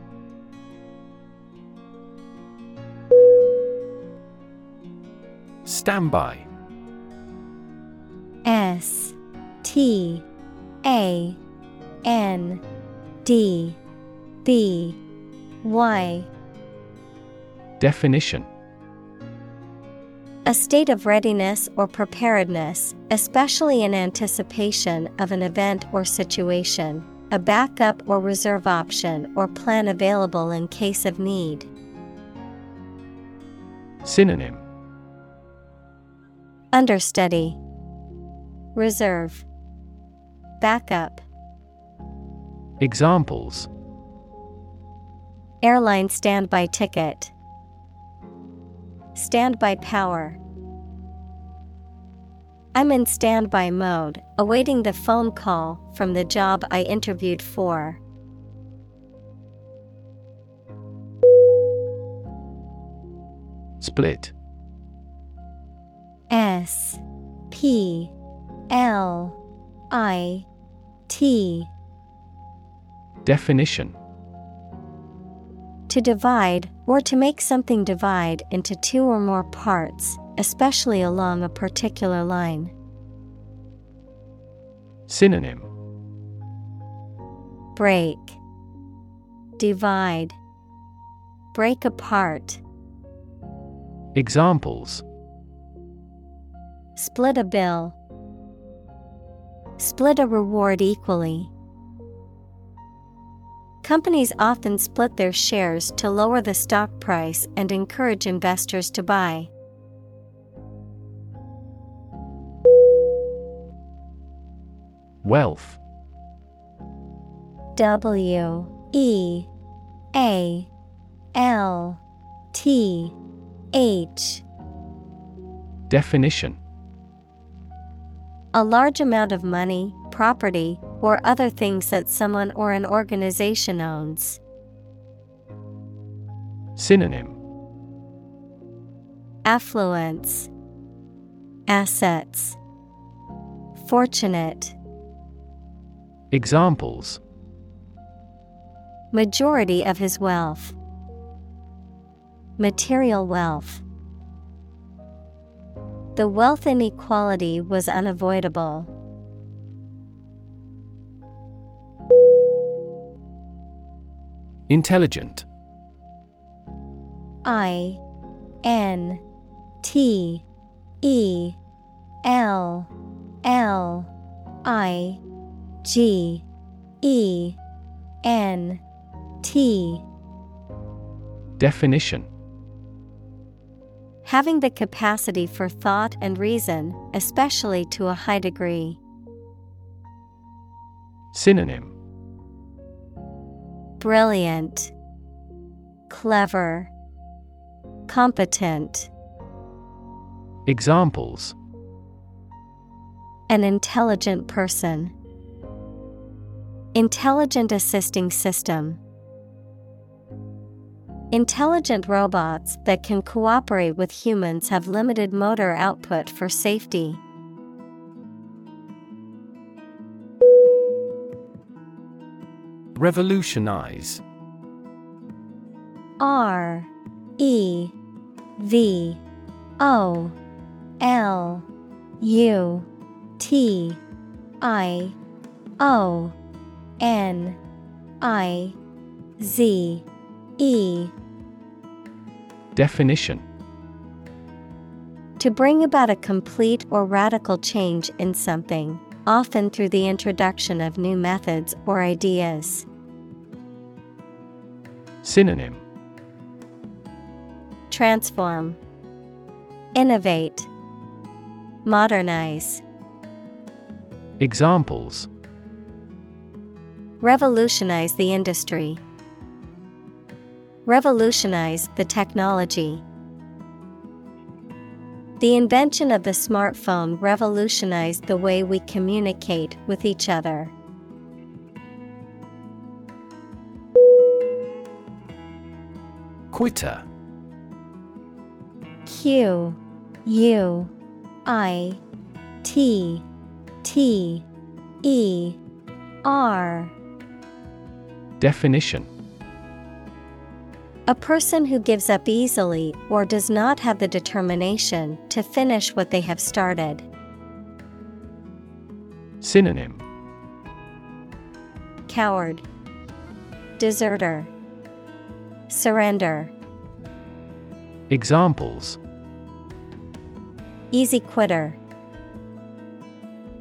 Standby. S T A N D B Y. Definition. A state of readiness or preparedness, especially in anticipation of an event or situation, a backup or reserve option or plan available in case of need. Synonym Understudy Reserve. Backup. Examples. Airline standby ticket. Standby power. I'm in standby mode, awaiting the phone call from the job I interviewed for. Split S P L I T. Definition. To divide, or to make something divide into two or more parts, especially along a particular line. Synonym. Break, Divide, Break apart, Examples Split a bill. Split a reward equally. Companies often split their shares to lower the stock price and encourage investors to buy. Wealth W E A L T H Definition a large amount of money, property, or other things that someone or an organization owns. Synonym Affluence, Assets, Fortunate. Examples Majority of his wealth. Material wealth. The wealth inequality was unavoidable. Intelligent. I N T E L L I G E N T. Definition Having the capacity for thought and reason, especially to a high degree. Synonym Brilliant, Clever, Competent. Examples An intelligent person. Intelligent assisting system. Intelligent robots that can cooperate with humans have limited motor output for safety. Revolutionize R E V O L U T I O N I Z E Definition To bring about a complete or radical change in something, often through the introduction of new methods or ideas. Synonym Transform, Innovate, Modernize. Examples Revolutionize the industry. Revolutionize the technology. The invention of the smartphone revolutionized the way we communicate with each other. Quitter Q U I T T E R Definition A person who gives up easily or does not have the determination to finish what they have started. Synonym Coward, Deserter, Surrender. Examples Easy quitter,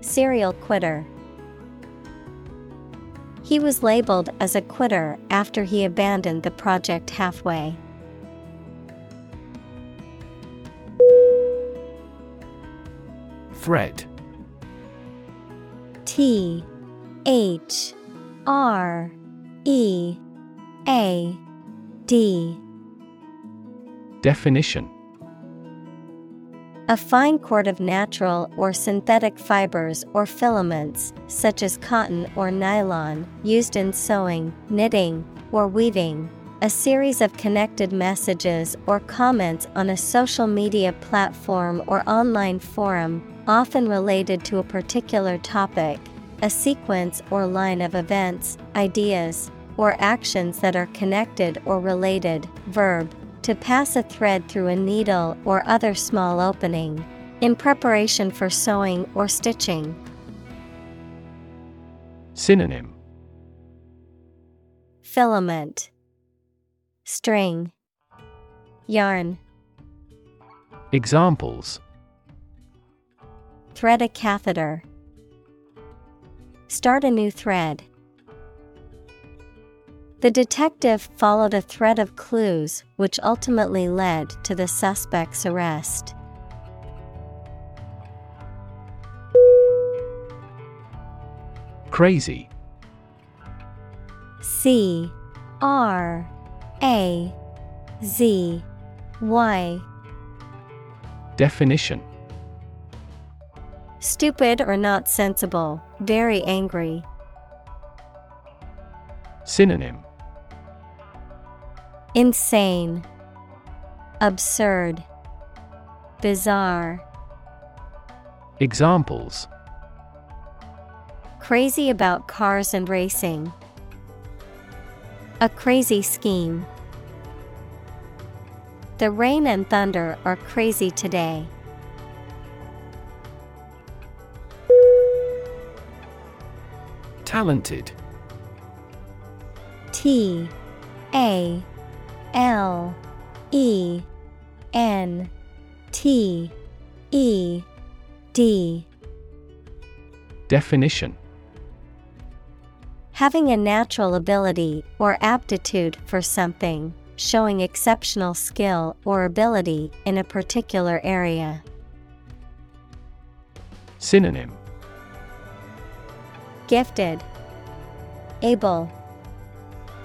Serial quitter. He was labeled as a quitter after he abandoned the project halfway. Thread T H R E A D. Definition A fine cord of natural or synthetic fibers or filaments, such as cotton or nylon, used in sewing, knitting, or weaving. A series of connected messages or comments on a social media platform or online forum, often related to a particular topic. A sequence or line of events, ideas, or actions that are connected or related. Verb to pass a thread through a needle or other small opening. In preparation for sewing or stitching. Synonym Filament, String, Yarn. Examples Thread a catheter. Start a new thread. The detective followed a thread of clues which ultimately led to the suspect's arrest. Crazy. C R A Z Y. Definition Stupid or not sensible, very angry. Synonym Insane, Absurd, Bizarre. Examples Crazy about cars and racing. A crazy scheme. The rain and thunder are crazy today. Talented. T A L E N T E D. Definition. Having a natural ability or aptitude for something, showing exceptional skill or ability in a particular area. Synonym. Gifted, Able,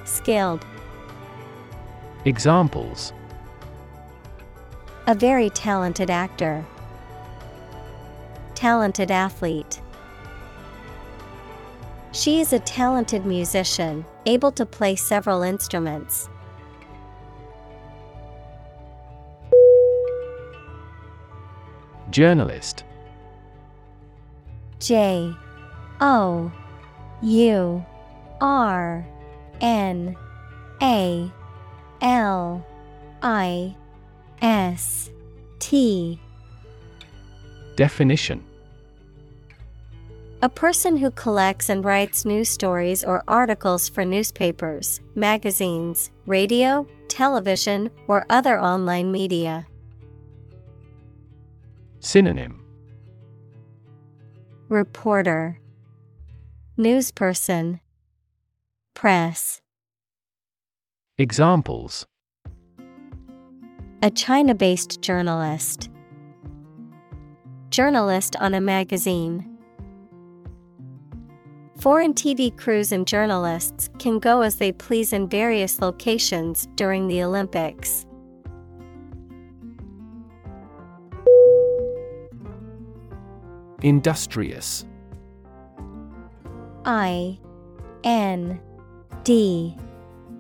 Skilled. Examples A very talented actor. Talented athlete. She is a talented musician, able to play several instruments. Journalist J O U R N A L I S T. Definition. A person who collects and writes news stories or articles for newspapers, magazines, radio, television, or other online media. Synonym. Reporter, Newsperson, Press. Examples A China based journalist. Journalist on a magazine. Foreign TV crews and journalists can go as they please in various locations during the Olympics. Industrious I N D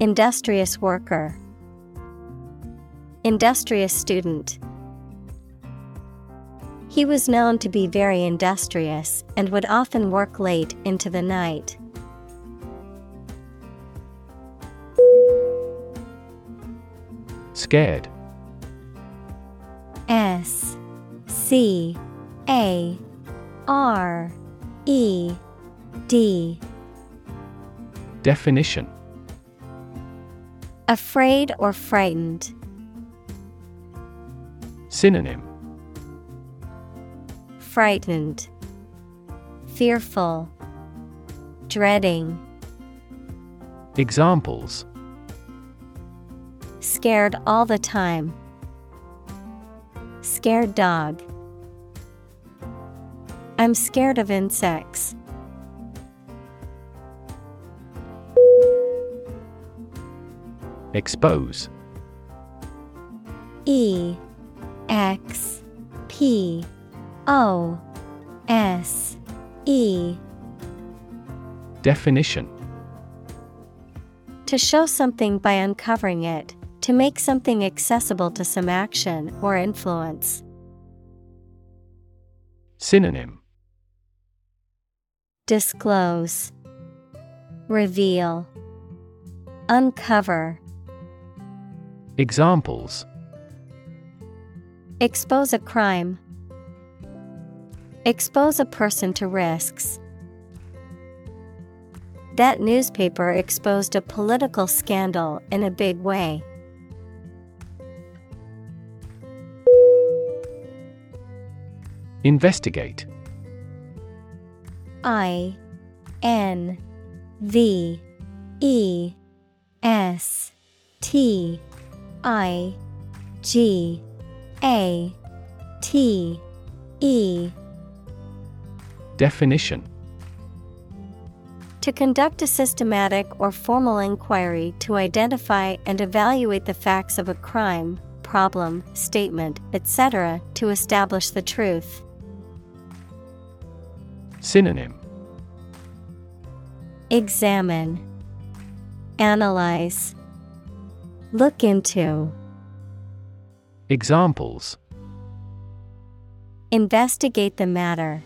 Industrious worker, Industrious student. He was known to be very industrious and would often work late into the night. Scared S C A R E D Definition Afraid or frightened. Synonym Frightened, Fearful, Dreading, Examples Scared all the time. Scared dog. I'm scared of insects. Expose. E X P O S E. Definition. To show something by uncovering it, to make something accessible to some action or influence. Synonym. Disclose, Reveal, Uncover. Examples Expose a crime. Expose a person to risks. That newspaper exposed a political scandal in a big way. Investigate. I N V E S T I G A T E Definition To conduct a systematic or formal inquiry to identify and evaluate the facts of a crime, problem, statement, etc., to establish the truth. Synonym Examine, Analyze, Look into. Examples Investigate the matter.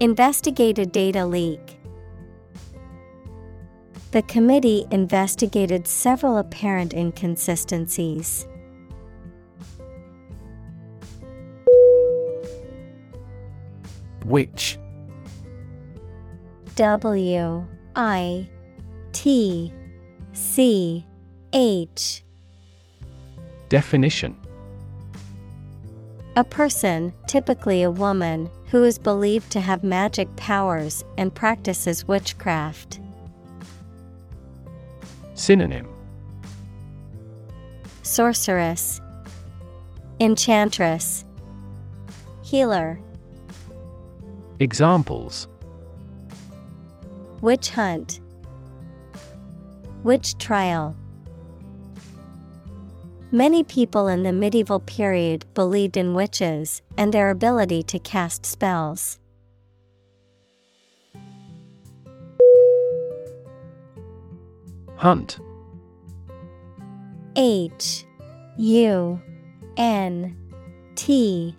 Investigate a data leak. The committee investigated several apparent inconsistencies. Witch? W I T C H Definition. A person, typically a woman, who is believed to have magic powers and practices witchcraft. Synonym. Sorceress, Enchantress, Healer, Examples. Witch hunt, Witch trial. Many people in the medieval period believed in witches and their ability to cast spells. Hunt H U N T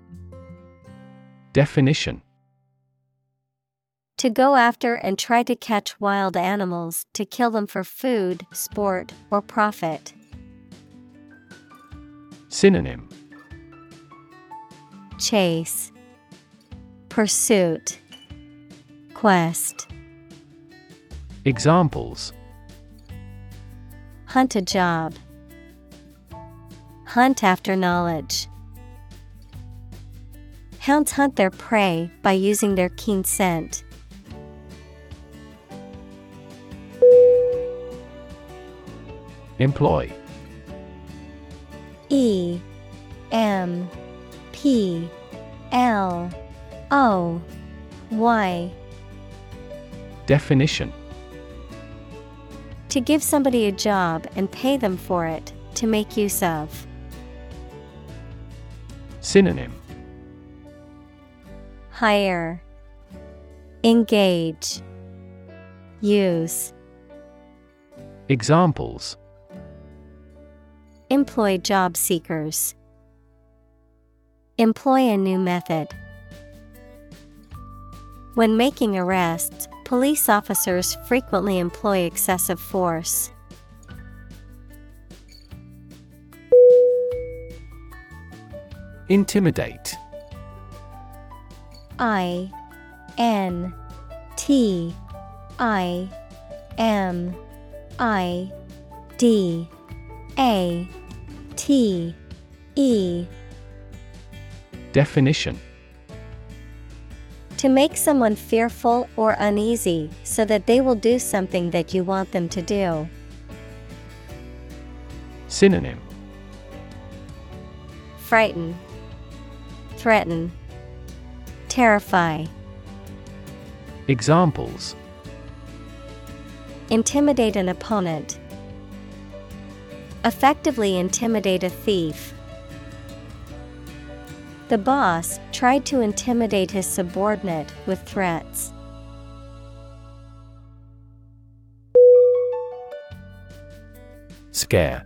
Definition To go after and try to catch wild animals to kill them for food, sport, or profit. Synonym Chase Pursuit Quest Examples Hunt a job. Hunt after knowledge. Hounds hunt their prey by using their keen scent. Employ E M P L O Y. Definition. To give somebody a job and pay them for it, to make use of. Synonym. Hire, Engage, Use. Examples Employ job seekers. Employ a new method. When making arrests, police officers frequently employ excessive force. Intimidate I N T I M I D A T E Definition To make someone fearful or uneasy so that they will do something that you want them to do. Synonym Frighten, Threaten, Terrify. Examples Intimidate an opponent. Effectively intimidate a thief. The boss tried to intimidate his subordinate with threats. Scare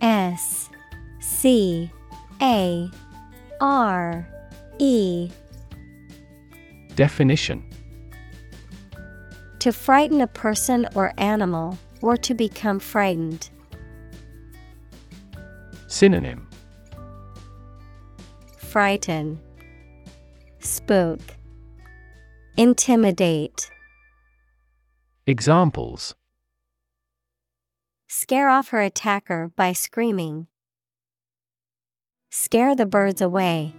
S C A R E Definition To frighten a person or animal, or to become frightened. Synonym Frighten, spook, intimidate. Examples Scare off her attacker by screaming. Scare the birds away.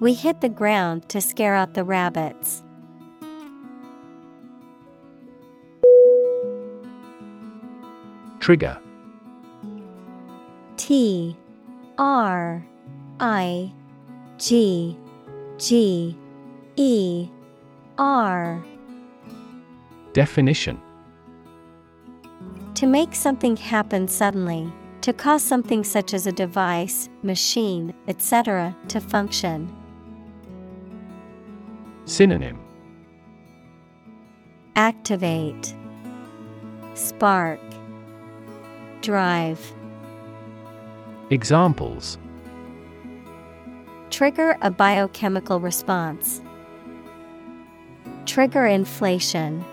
We hit the ground to scare out the rabbits. Trigger. T R I G G E R. Definition. To make something happen suddenly, to cause something such as a device, machine, etc., to function. Synonym. Activate, Spark, Drive. Examples Trigger a biochemical response. Trigger inflation.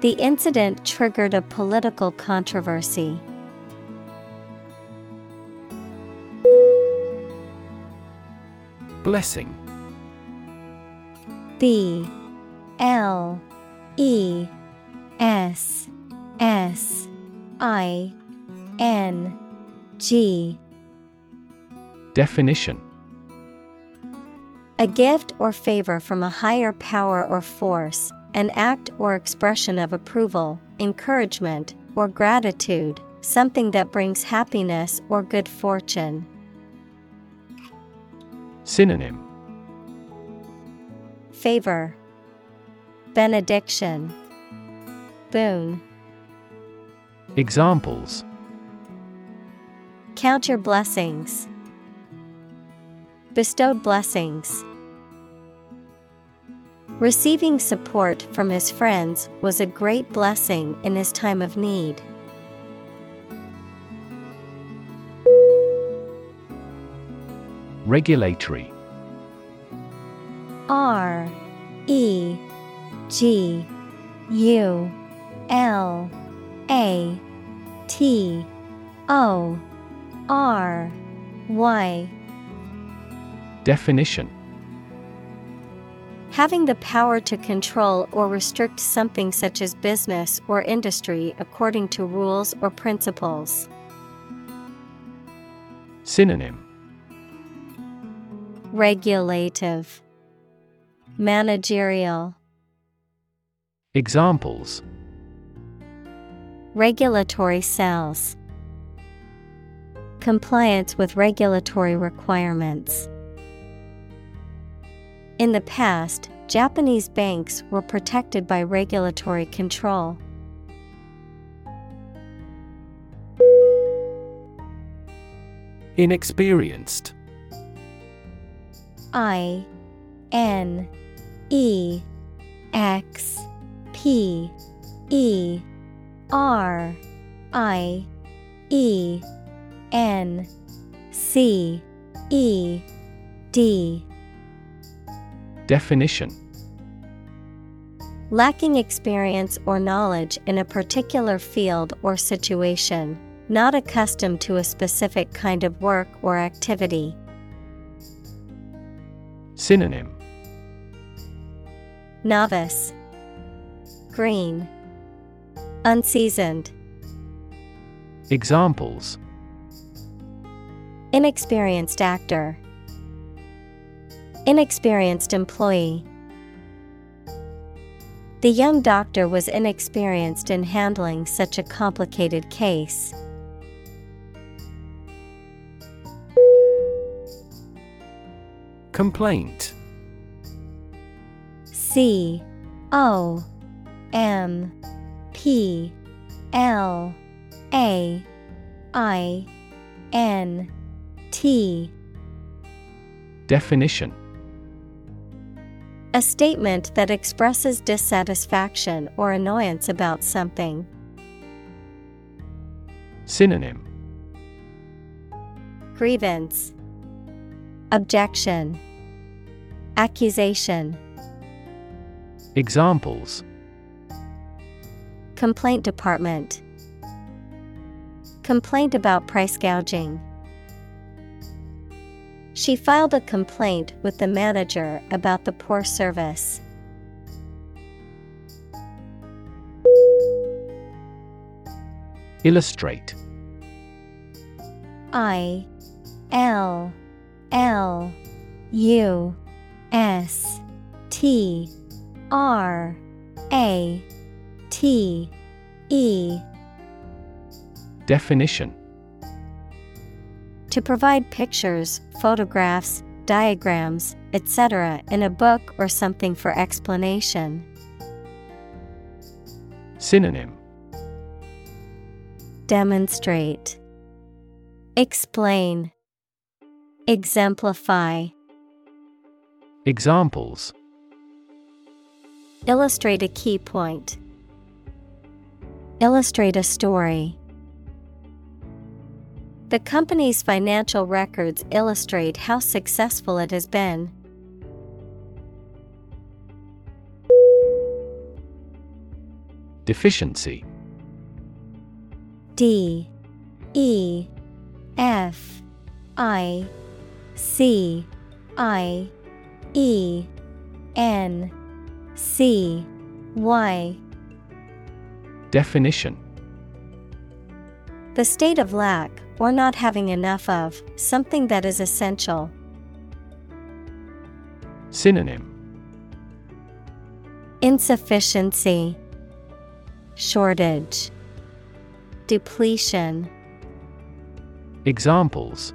The incident triggered a political controversy. Blessing B L E S S I N G. Definition. A gift or favor from a higher power or force, an act or expression of approval, encouragement, or gratitude, something that brings happiness or good fortune. Synonym. Favor, Benediction, Boon. Examples Count your blessings. Bestowed blessings. Receiving support from his friends was a great blessing in his time of need. Regulatory R E G U L A T O R Y. Definition. Having the power to control or restrict something such as business or industry according to rules or principles. Synonym. Regulative, Managerial, Examples Regulatory cells, Compliance with regulatory requirements. In the past, Japanese banks were protected by regulatory control. Inexperienced I N E X P E R I E N C E D. Definition. Lacking experience or knowledge in a particular field or situation, not accustomed to a specific kind of work or activity. Synonym. Novice, Green, Unseasoned, Examples Inexperienced actor, Inexperienced employee. The young doctor was inexperienced in handling such a complicated case. Complaint C O M P L A I N T. Definition. A statement that expresses dissatisfaction or annoyance about something. Synonym. Grievance, Objection, Accusation, Examples Complaint Department. Complaint about price gouging. She filed a complaint with the manager about the poor service. Illustrate I L L U S T R A T E Definition To provide pictures, photographs, diagrams, etc., in a book or something for explanation. Synonym Demonstrate, Explain, Exemplify. Examples Illustrate a key point. Illustrate a story. The company's financial records illustrate how successful it has been. Deficiency. D. E. F. I. C. I. E. N. C. Y Definition The state of lack, or not having enough of, something that is essential. Synonym Insufficiency, Shortage, Depletion. Examples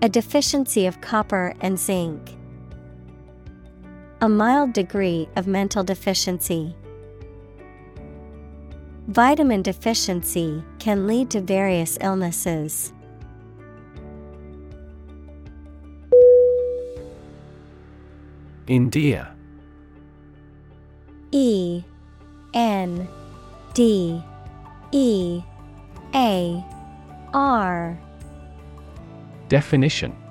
A deficiency of copper and zinc. A mild degree of mental deficiency. Vitamin deficiency can lead to various illnesses. India. E N D E A R. Definition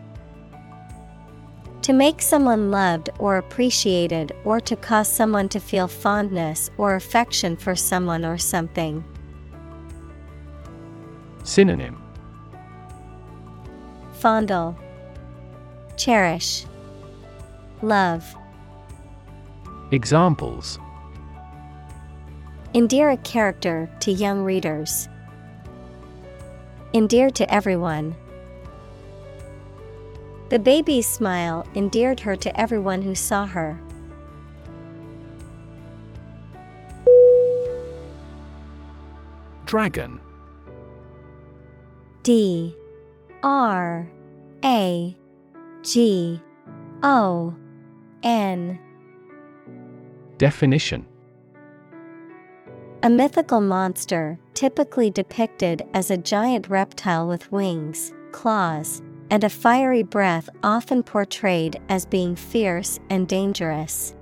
To make someone loved or appreciated, or to cause someone to feel fondness or affection for someone or something. Synonym Fondle, Cherish, Love. Examples Endear a character to young readers. Endear to everyone. The baby's smile endeared her to everyone who saw her. Dragon. D. R. A. G. O. N. Definition. A mythical monster, typically depicted as a giant reptile with wings, claws, and a fiery breath, often portrayed as being fierce and dangerous.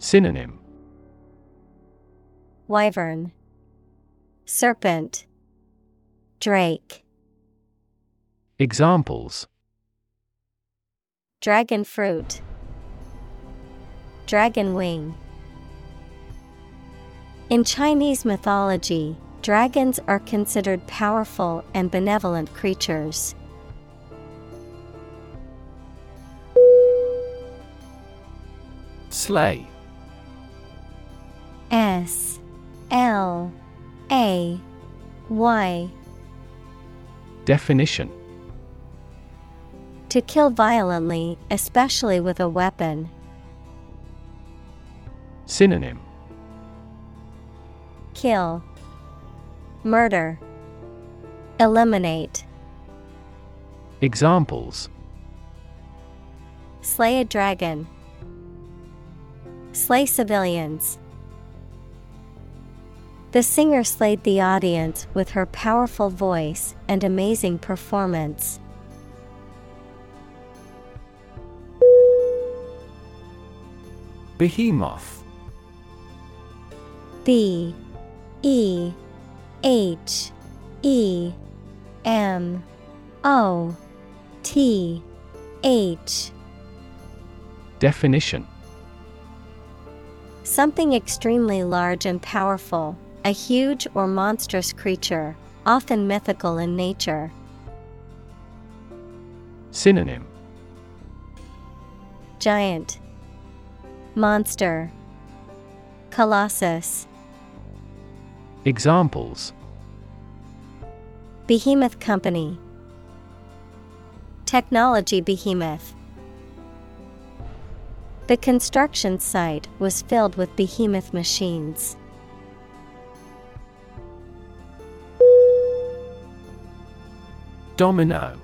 Synonym. Wyvern, Serpent, Drake, Examples. Dragon fruit, Dragon wing. In Chinese mythology, dragons are considered powerful and benevolent creatures. Slay. S. L. A. Y. Definition. To kill violently, especially with a weapon. Synonym. Kill, Murder, Eliminate, Examples. Slay a dragon, Slay civilians. The singer slayed the audience with her powerful voice and amazing performance. Behemoth. B E H E M O T H. Definition. Something extremely large and powerful, a huge or monstrous creature, often mythical in nature. Synonym. Giant, Monster, Colossus. Examples. Behemoth Company, Technology Behemoth. The construction site was filled with behemoth machines. Domino.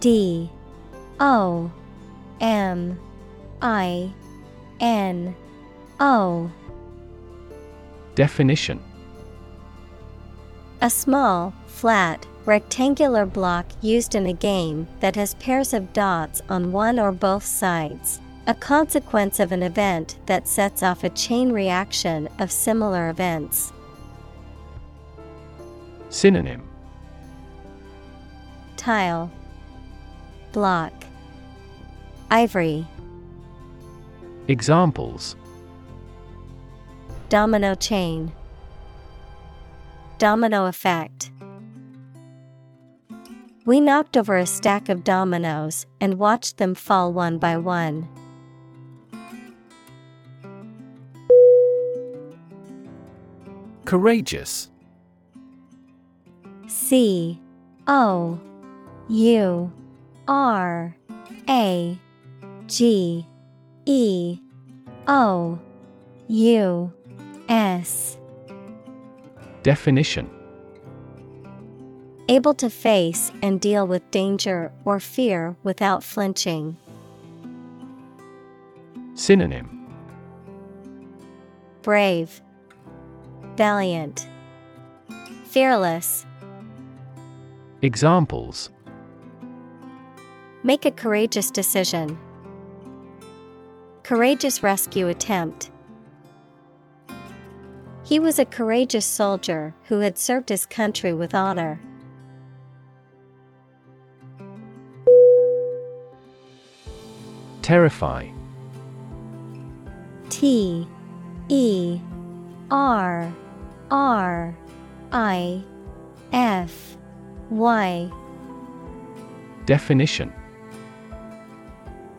D. O. M. I. N. O Definition. A small, flat, rectangular block used in a game that has pairs of dots on one or both sides, a consequence of an event that sets off a chain reaction of similar events. Synonym. Tile. Block. Ivory. Examples Domino chain. Domino effect. We knocked over a stack of dominoes and watched them fall one by one. Courageous. C O U R A G E O U S Definition Able to face and deal with danger or fear without flinching. Synonym Brave, Valiant, Fearless. Examples Make a courageous decision. Courageous rescue attempt. He was a courageous soldier who had served his country with honor. Terrify T E R R I F Y Definition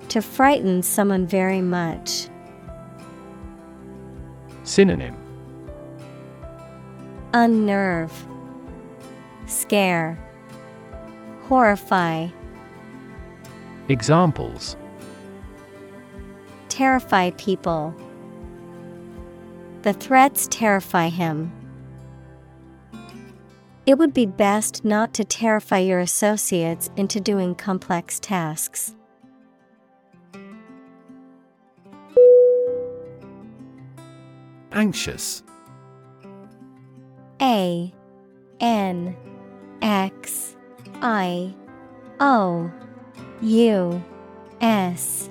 To frighten someone very much. Synonym Unnerve, Scare, Horrify, Examples Terrify people. The threats terrify him. It would be best not to terrify your associates into doing complex tasks. Anxious A N X I O U S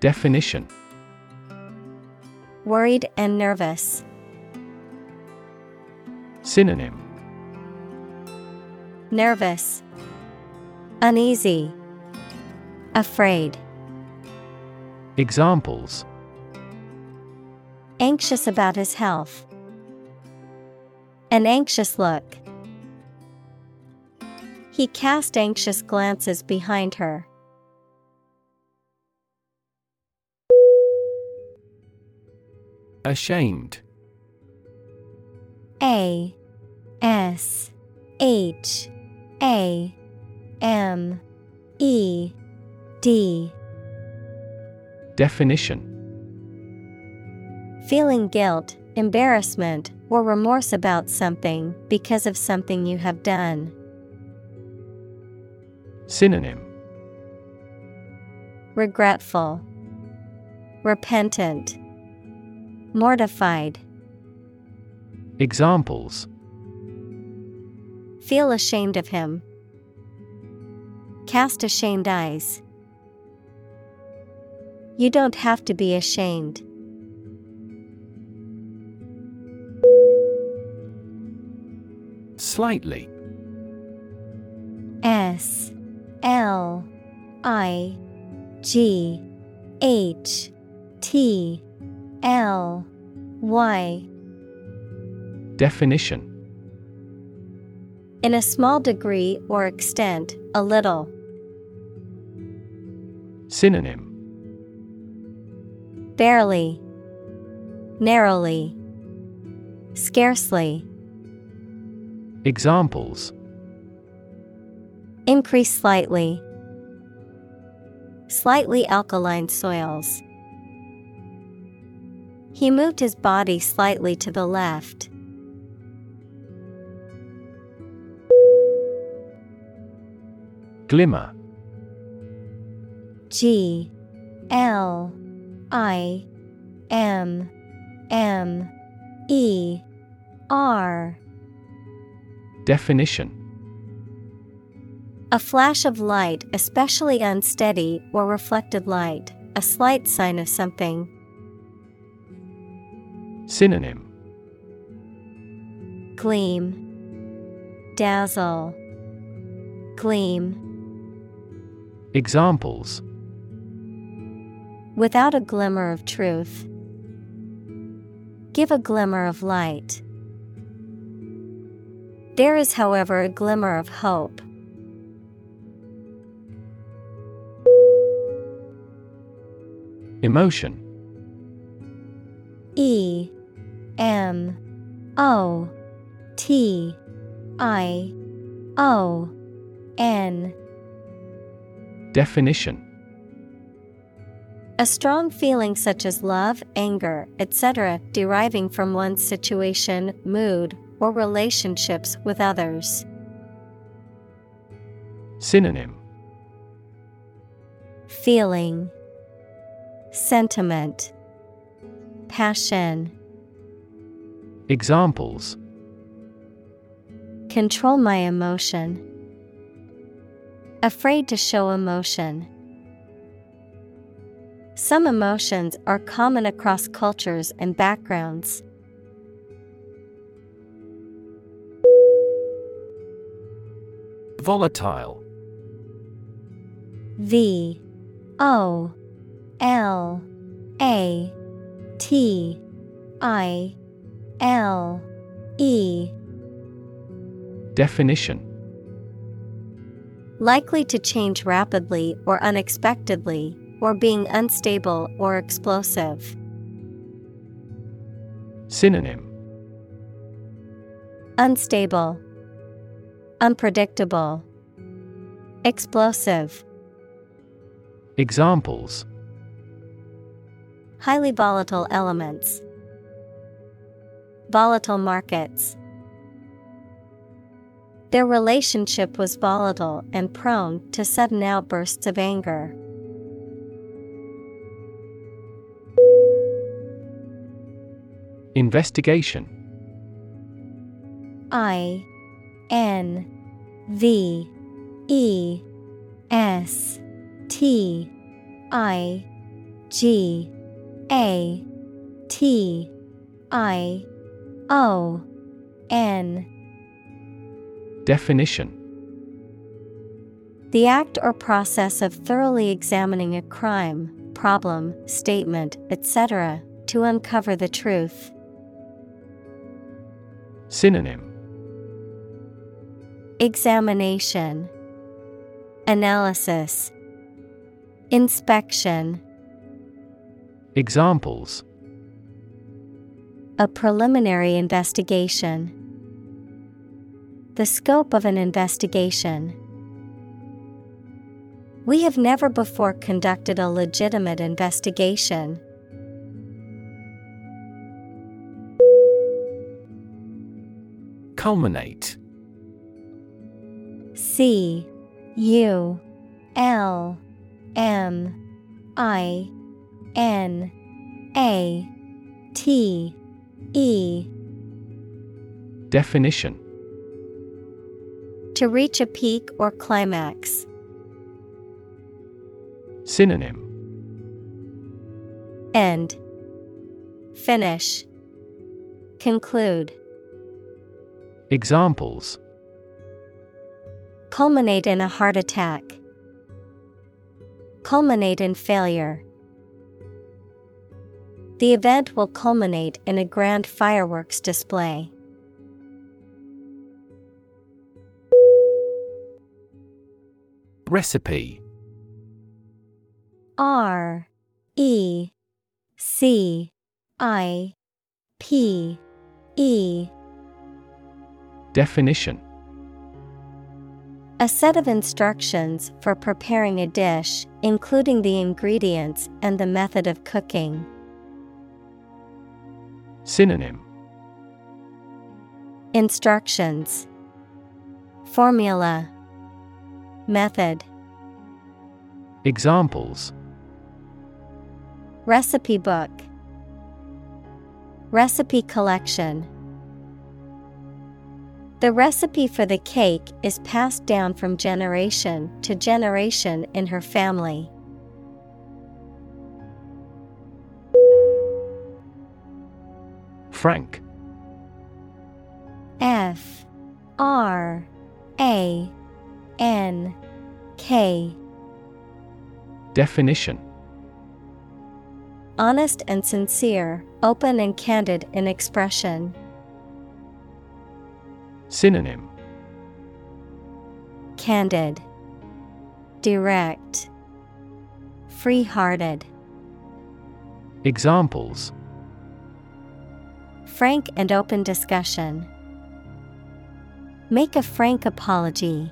Definition Worried and nervous. Synonym Nervous, Uneasy, Afraid. Examples Anxious about his health. An anxious look. He cast anxious glances behind her. Ashamed A S H A M E D Definition Feeling guilt, embarrassment, or remorse about something because of something you have done. Synonym Regretful, Repentant, Mortified. Examples Feel ashamed of him. Cast ashamed eyes. You don't have to be ashamed. Slightly. S L I G H T L Y. Definition. In a small degree or extent, a little. Synonym. Barely, narrowly, scarcely. Examples. Increase slightly. Slightly alkaline soils. He moved his body slightly to the left. Glimmer. G. L. I. M. M. E. R Definition A flash of light, especially unsteady or reflected light, a slight sign of something. Synonym Gleam, dazzle, gleam. Examples Without a glimmer of truth. Give a glimmer of light. There is, however, a glimmer of hope. Emotion E M O T I O N Definition A strong feeling such as love, anger, etc., deriving from one's situation, mood, or relationships with others. Synonym Feeling, Sentiment, Passion. Examples Control my emotion. Afraid to show emotion. Some emotions are common across cultures and backgrounds. Volatile. V O L A T I L E. Definition. Likely to change rapidly or unexpectedly, or being unstable or explosive. Synonym. Unstable, Unpredictable, Explosive. Examples Highly volatile elements. Volatile markets. Their relationship was volatile and prone to sudden outbursts of anger. Investigation I N V E S T I G A T I O N Definition The act or process of thoroughly examining a crime, problem, statement, etc., to uncover the truth. Synonym Examination, Analysis, Inspection. Examples A preliminary investigation. The scope of an investigation. We have never before conducted a legitimate investigation. Culminate C U L M I N A T E Definition To reach a peak or climax. Synonym End. Finish. Conclude. Examples Culminate in a heart attack. Culminate in failure. The event will culminate in a grand fireworks display. Recipe R E C I P E Definition A set of instructions for preparing a dish, including the ingredients and the method of cooking. Synonym. Instructions. Formula. Method. Examples. Recipe book. Recipe collection The recipe for the cake is passed down from generation to generation in her family. Frank. F. R. A. N. K. Definition. Honest and sincere, open and candid in expression. Synonym Candid, Direct, Free hearted. Examples Frank and open discussion. Make a frank apology.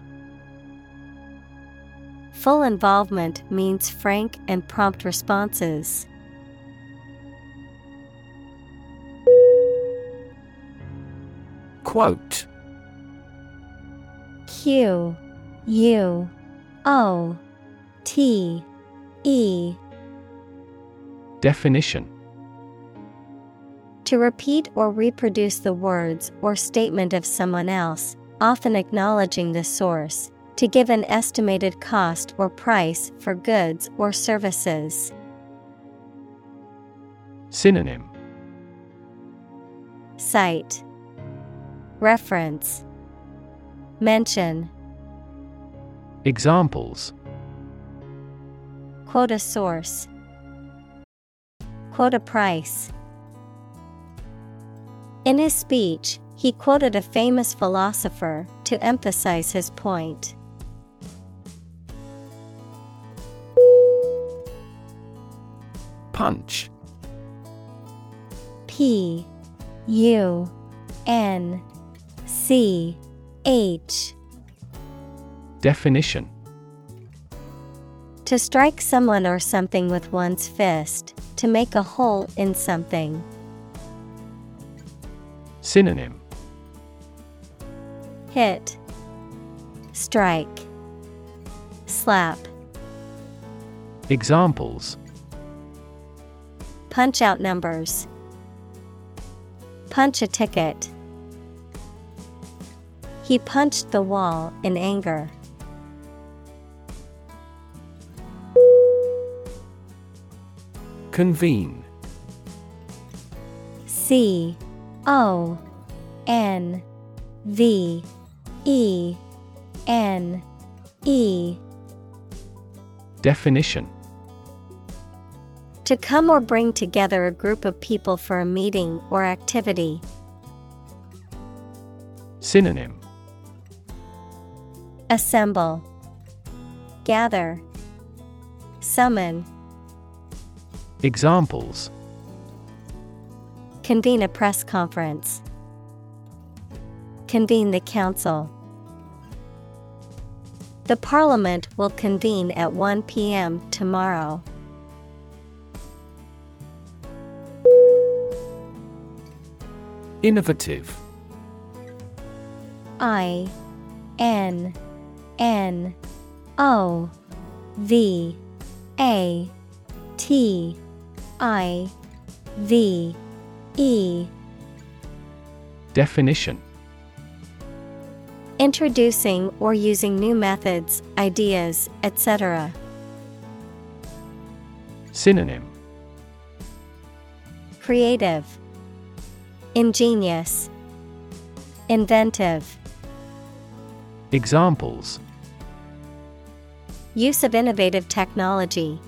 Full involvement means frank and prompt responses. Quote Q U O T E. Definition. To repeat or reproduce the words or statement of someone else, often acknowledging the source, to give an estimated cost or price for goods or services. Synonym. Cite Reference Mention Examples Quote a source. Quote a price. In his speech, he quoted a famous philosopher to emphasize his point. Punch P U N C H Definition To strike someone or something with one's fist, to make a hole in something. Synonym Hit, Strike, Slap. Examples Punch out numbers. Punch a ticket. He punched the wall in anger. Convene C O N V E N E Definition To come or bring together a group of people for a meeting or activity. Synonym Assemble, Gather, Summon, Examples Convene a press conference. Convene the council. The parliament will convene at 1 p.m. tomorrow. Innovative I N N O V A T I V E. Definition. Introducing or using new methods, ideas, etc. Synonym. Creative, Ingenious, Inventive. Examples Use of innovative technology.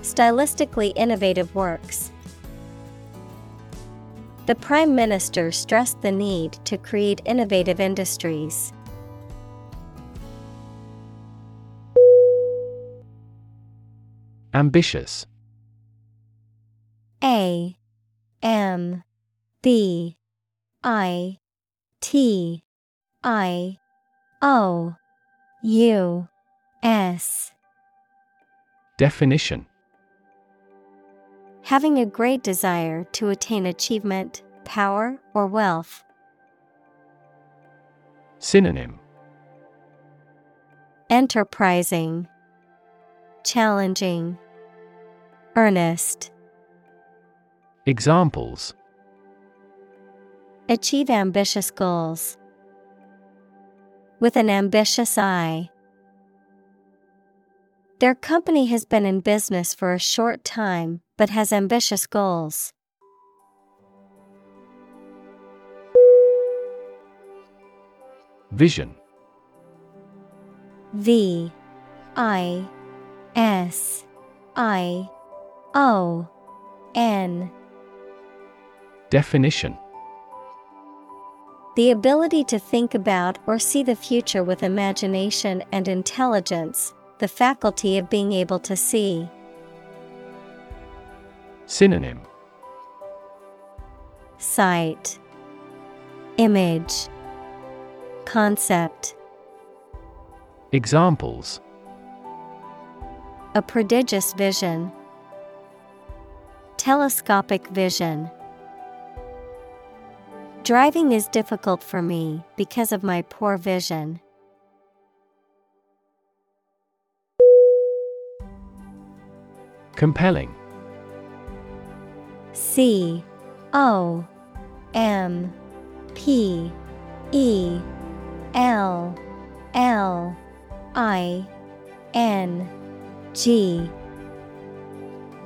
Stylistically innovative works. The Prime Minister stressed the need to create innovative industries. Ambitious A M B I T I O U S. Definition Having a great desire to attain achievement, power, or wealth. Synonym Enterprising, Challenging, Earnest. Examples Achieve ambitious goals. With an ambitious eye. Their company has been in business for a short time but has ambitious goals. Vision V I S I O N Definition The ability to think about or see the future with imagination and intelligence, the faculty of being able to see. Synonym Sight, Image, Concept. Examples A prodigious vision. Telescopic vision. Driving is difficult for me because of my poor vision. Compelling. C O M P E L L I N G.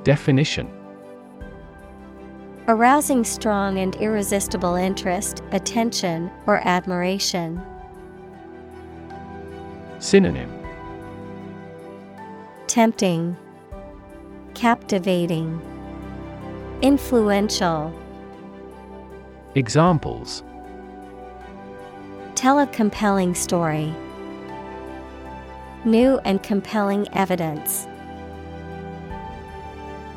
Definition Arousing strong and irresistible interest, attention, or admiration. Synonym Tempting, Captivating, Influential. Examples Tell a compelling story. New and compelling evidence.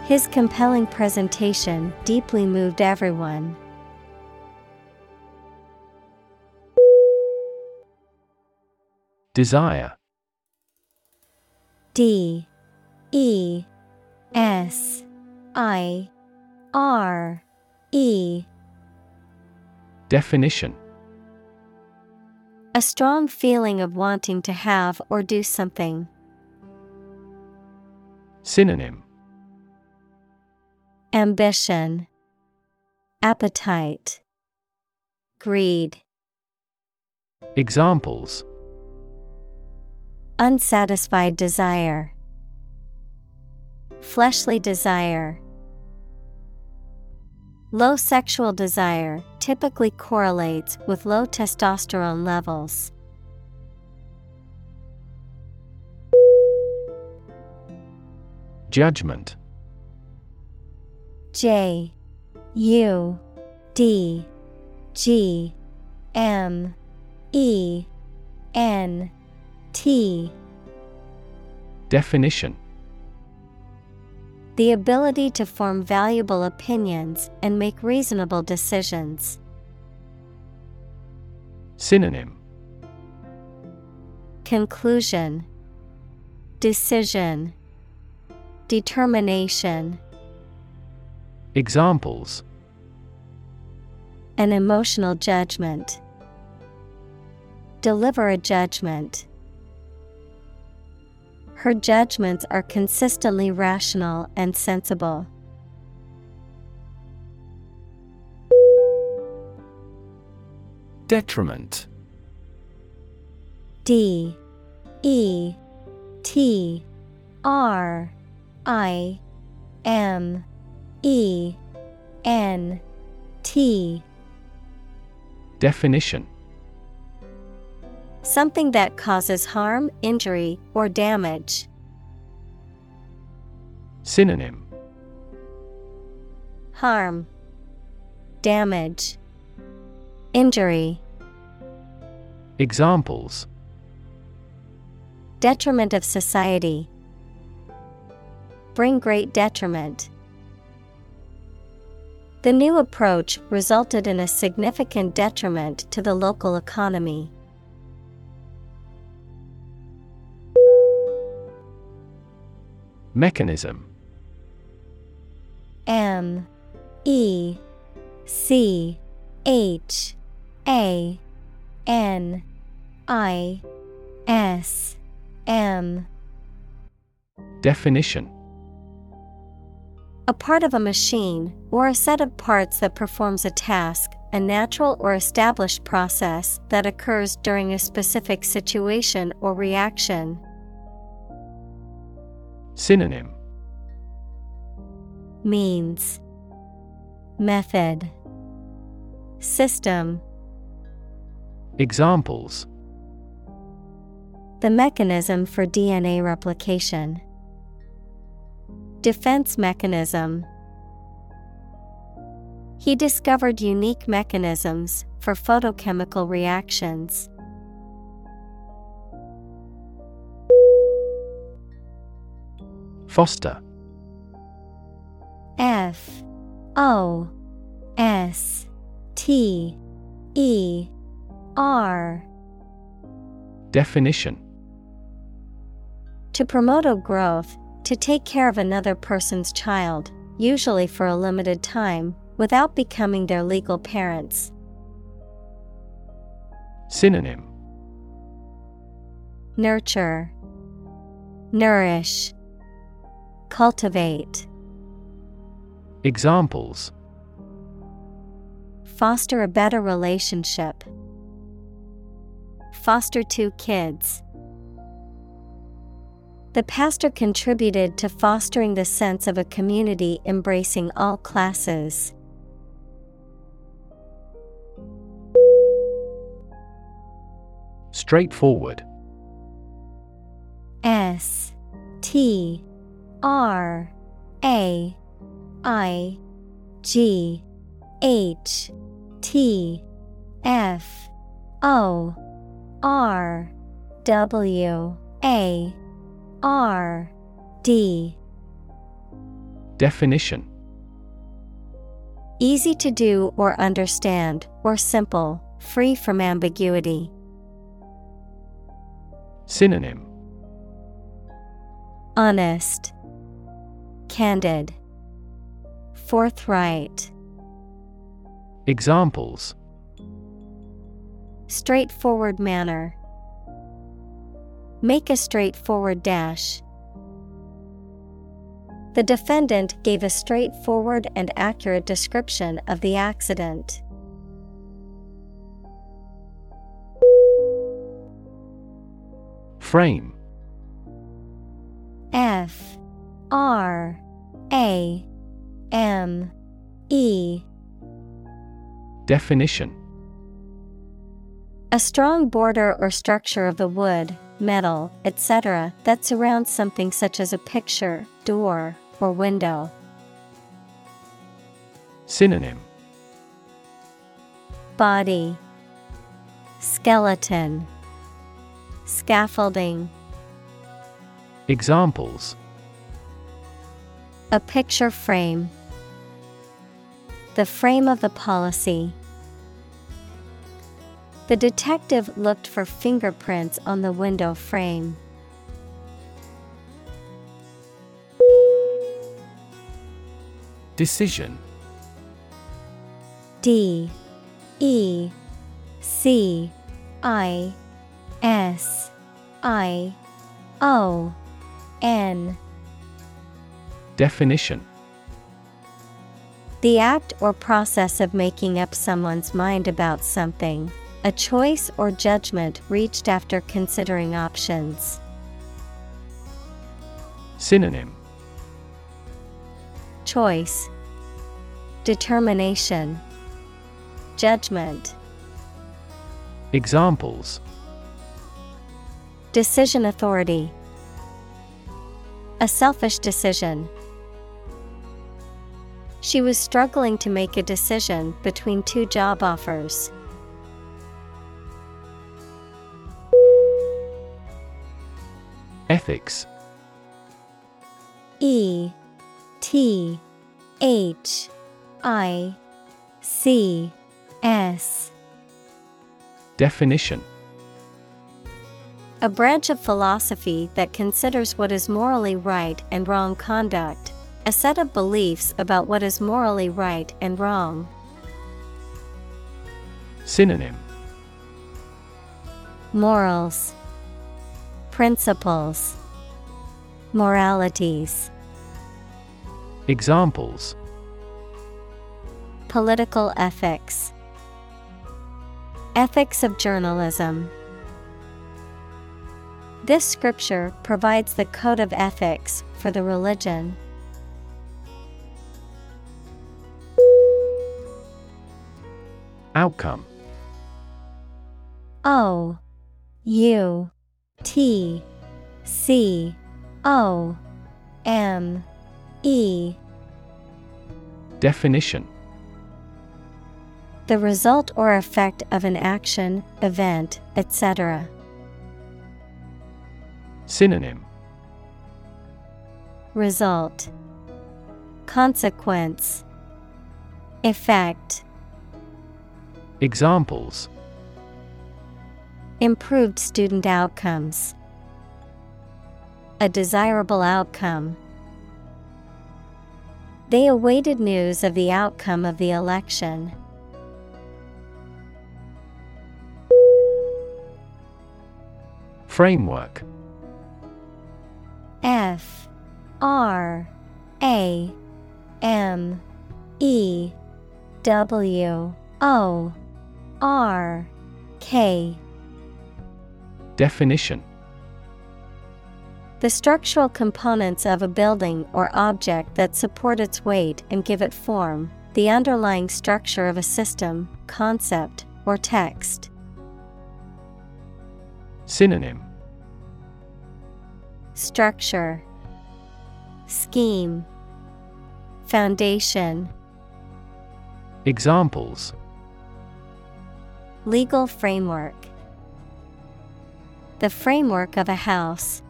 His compelling presentation deeply moved everyone. Desire. D. E. S. I. R. E. Definition. A strong feeling of wanting to have or do something. Synonym Ambition, Appetite, Greed. Examples Unsatisfied desire, Fleshly desire. Low sexual desire typically correlates with low testosterone levels. Judgment J U D G M E N T. Definition. The ability to form valuable opinions and make reasonable decisions. Synonym. Conclusion. Decision. Determination Examples. An emotional judgment. Deliver a judgment. Her judgments are consistently rational and sensible. Detriment. D. E. T. R. I. M E N T Definition Something that causes harm, injury, or damage. Synonym Harm, Damage, Injury. Examples Detriment of society. bring great detriment. The new approach resulted in a significant detriment to the local economy. Mechanism. M E C H A N I S M. Definition A part of a machine, or a set of parts that performs a task, a natural or established process that occurs during a specific situation or reaction. Synonym. Means. Method. System. Examples. The mechanism for DNA replication. Defense mechanism. He discovered unique mechanisms for photochemical reactions. Foster F O S T E R Definition To promote a growth, to take care of another person's child, usually for a limited time, without becoming their legal parents. Synonym Nurture, Nourish, Cultivate. Examples Foster a better relationship. Foster two kids. The pastor contributed to fostering the sense of a community embracing all classes. Straightforward S T R A I G H T F O R W A R D Definition Easy to do or understand, or simple, free from ambiguity. Synonym Honest, Candid, Forthright. Examples Straightforward manner. Make a straightforward dash. The defendant gave a straightforward and accurate description of the accident. Frame. F. R. A. M. E. Definition. A strong border or structure of the wood, metal, etc., that surrounds something such as a picture, door, or window. Synonym Body Skeleton Scaffolding Examples A picture frame The frame of the policy. The detective looked for fingerprints on the window frame. Decision. D. E. C. I. S. I. O. N. Definition. The act or process of making up someone's mind about something, a choice or judgment reached after considering options. Synonym Choice Determination Judgment Examples Decision authority A selfish decision. She was struggling to make a decision between two job offers. Ethics. E T H I C S. Definition. A branch of philosophy that considers what is morally right and wrong conduct, a set of beliefs about what is morally right and wrong. Synonym. Morals, Principles, Moralities. Examples Political ethics, Ethics of journalism. This scripture provides the code of ethics for the religion. Outcome oh, O U T C O M E. Definition. The result or effect of an action, event, etc. Synonym. Result. Consequence. Effect. Examples Improved student outcomes. A desirable outcome. They awaited news of the outcome of the election. Framework. F. R. A. M. E. W. O. R. K Definition The structural components of a building or object that support its weight and give it form, the underlying structure of a system, concept, or text. Synonym Structure Scheme Foundation Examples Legal framework The framework of a house.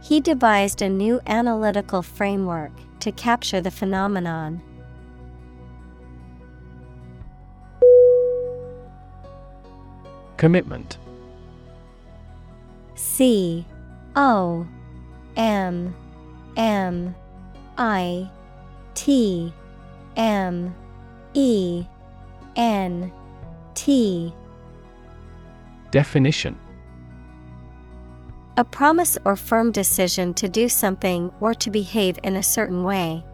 He devised a new analytical framework to capture the phenomenon. Commitment C O M M I T M E N T Definition A promise or firm decision to do something or to behave in a certain way.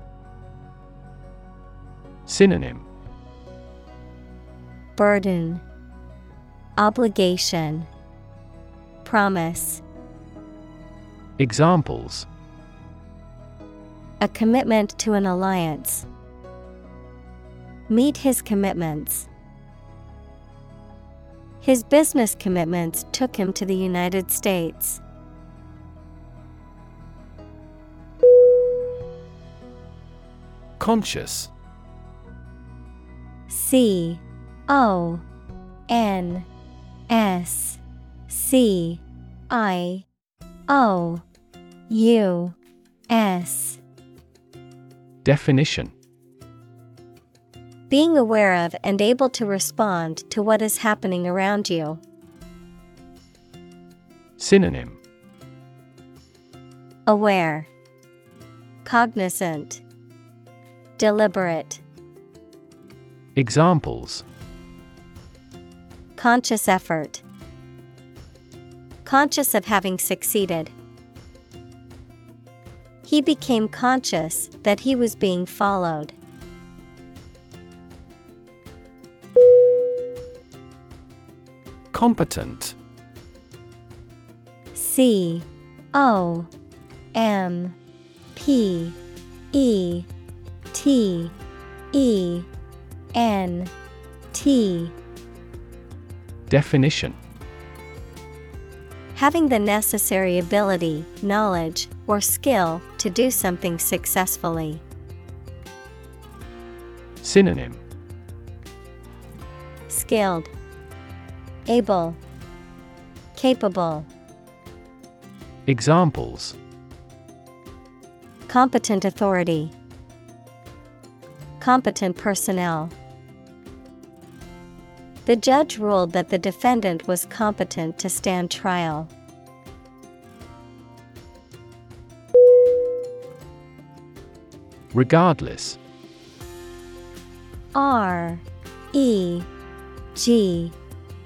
Synonym Burden Obligation Promise Examples A commitment to an alliance. Meet his commitments. His business commitments took him to the United States. Conscious. C O N S C I O U S. Definition Being aware of and able to respond to what is happening around you. Synonym Aware, Cognizant, Deliberate, Examples Conscious effort, Conscious of having succeeded. He became conscious that he was being followed. Competent. C. O. M. P. E. T. E. N. T. Definition. Having the necessary ability, knowledge, or skill to do something successfully. Synonym. Skilled, Able, Capable. Examples Competent authority. Competent personnel. The judge ruled that the defendant was competent to stand trial. Regardless. R E G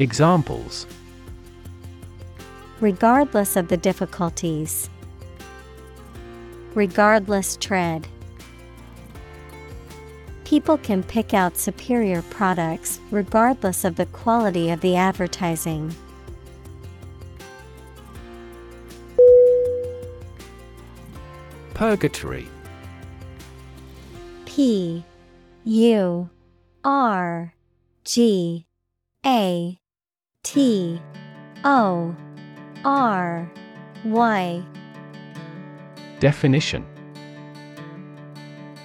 Examples Regardless of the difficulties. Regardless tread. People can pick out superior products regardless of the quality of the advertising. Purgatory P U R G A T O R Y Definition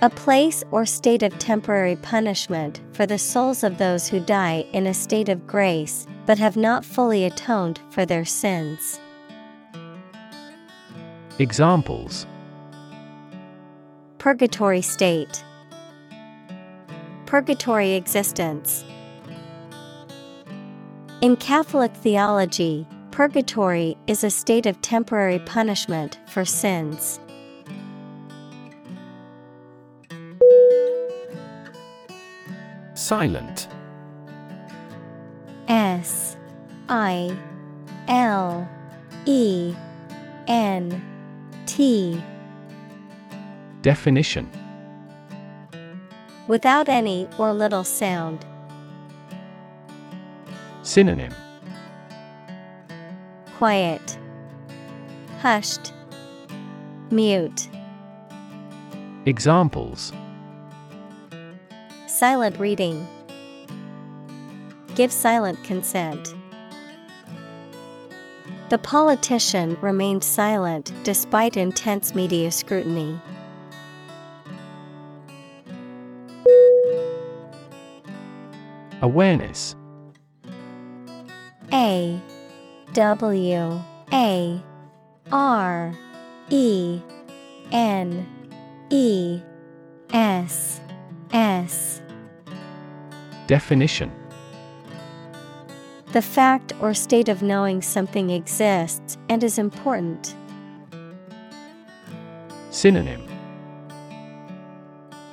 A place or state of temporary punishment for the souls of those who die in a state of grace but have not fully atoned for their sins. Examples Purgatory state. Purgatory existence. In Catholic theology, purgatory is a state of temporary punishment for sins. Silent S I L E N T Definition Without any or little sound. Synonym Quiet. Hushed. Mute. Examples Silent reading. Give silent consent. The politician remained silent despite intense media scrutiny. Awareness A W A R E N E S S. Definition. The fact or state of knowing something exists and is important. Synonym.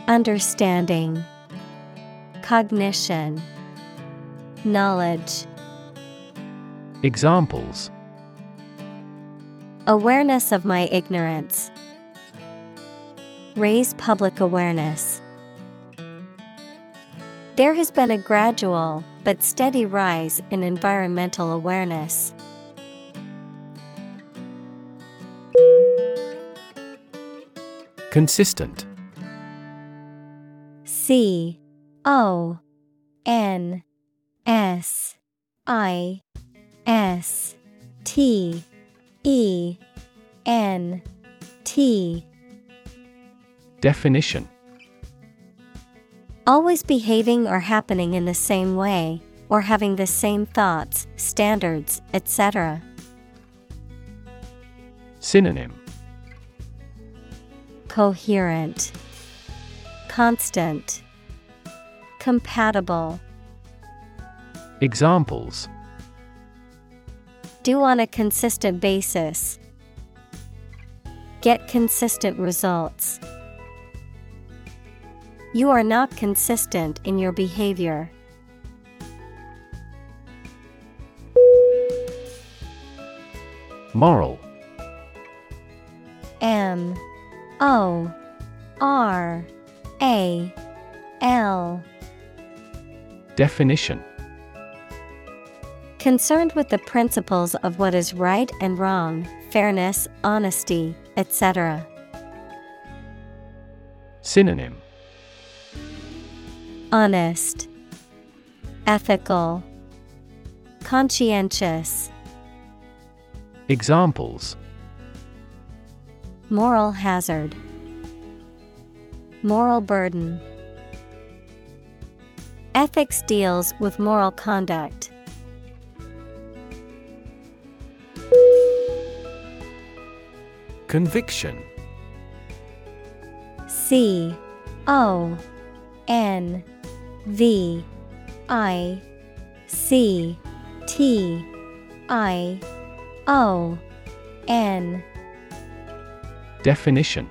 Understanding, Cognition, Knowledge. Examples Awareness of my ignorance. Raise public awareness. There has been a gradual but steady rise in environmental awareness. Consistent C O N S I S T E N T. Definition. Always behaving or happening in the same way, or having the same thoughts, standards, etc. Synonym. Coherent, Constant, Compatible. Examples Do on a consistent basis. Get consistent results. You are not consistent in your behavior. Moral. M. O. R. A. L. Definition Concerned with the principles of what is right and wrong, fairness, honesty, etc. Synonym Honest, Ethical, Conscientious, Examples Moral hazard, Moral burden. Ethics deals with moral conduct. Conviction. C O N V I C T I O N. Definition.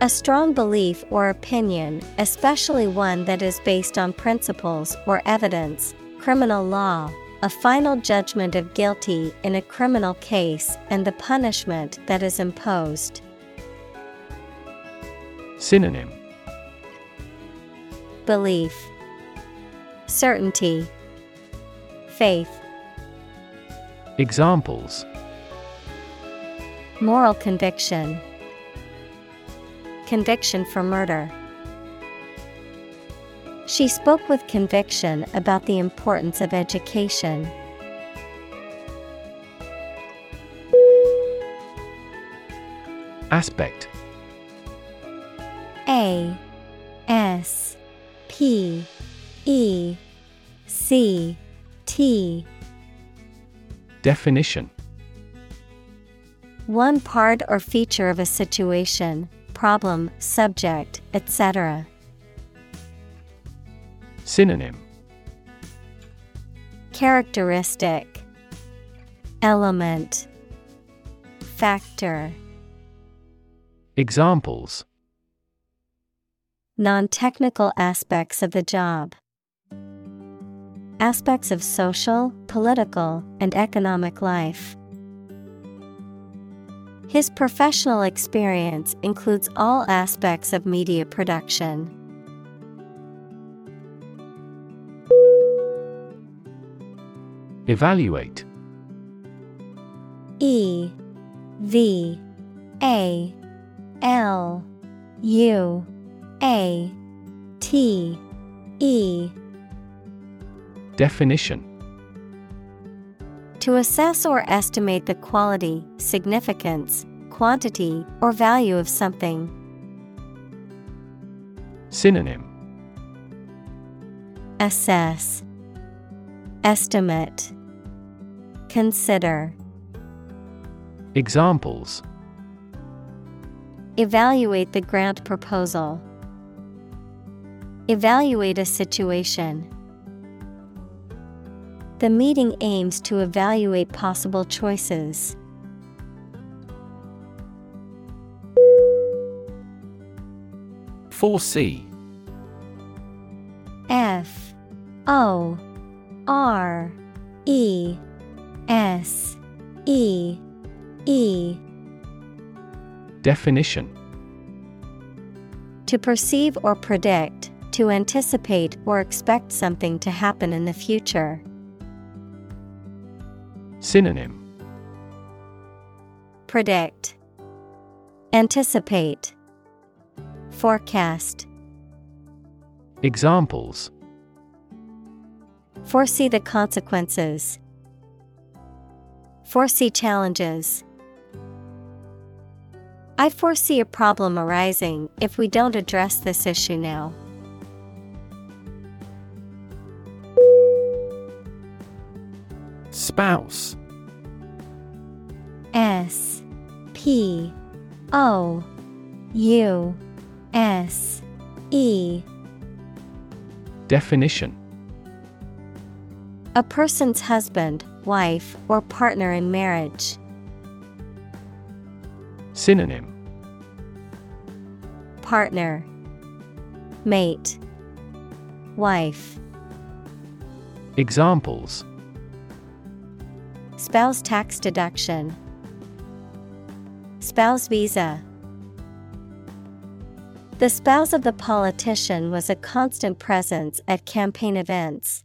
A strong belief or opinion, especially one that is based on principles or evidence, criminal law, a final judgment of guilty in a criminal case, and the punishment that is imposed. Synonym. Belief, Certainty, Faith, Examples. Moral conviction, Conviction for murder. She spoke with conviction about the importance of education. Aspect A S P E C T Definition One part or feature of a situation, problem, subject, etc. Synonym Characteristic Element Factor Examples Non technical aspects of the job. Aspects of social, political, and economic life. His professional experience includes all aspects of media production. Evaluate. E V A L U A T E. Definition. To assess or estimate the quality, significance, quantity, or value of something. Synonym. Assess Estimate Consider Examples Evaluate the grant proposal. Evaluate a situation. The meeting aims to evaluate possible choices. Foresee F O R E S E E. Definition. To perceive or predict, to anticipate or expect something to happen in the future. Synonym. Predict, Anticipate, Forecast. Examples Foresee the consequences. Foresee challenges. I foresee a problem arising if we don't address this issue now. Spouse S P O U S E Definition A person's husband, wife, or partner in marriage. Synonym Partner, Mate, Wife. Examples Spouse tax deduction. Spouse visa. The spouse of the politician was a constant presence at campaign events.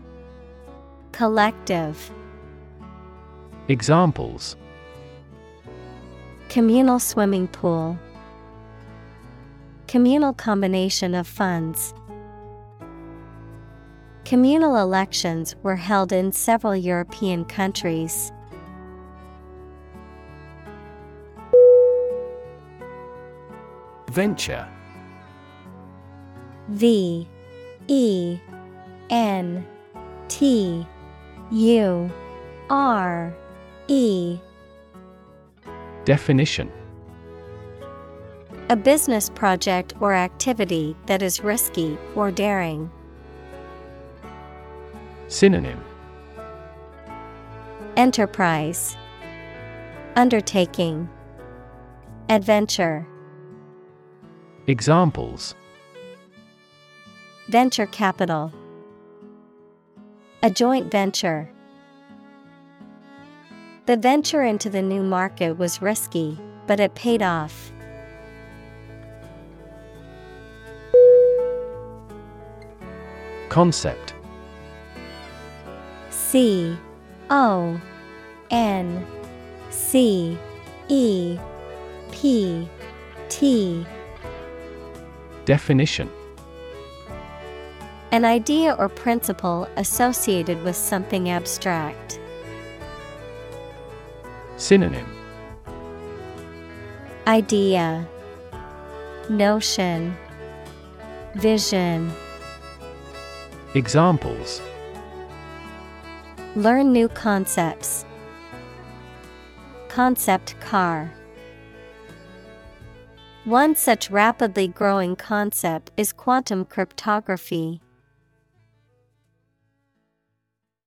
Collective. Examples Communal swimming pool, Communal combination of funds. Communal elections were held in several European countries. Venture V E N T U R E. Definition. A business project or activity that is risky or daring. Synonym. Enterprise. Undertaking. Adventure. Examples. Venture capital A joint venture. The venture into the new market was risky, but it paid off. Concept C O N C E P T Definition An idea or principle associated with something abstract. Synonym Idea Notion Vision Examples Learn new concepts. Concept car. One such rapidly growing concept is quantum cryptography.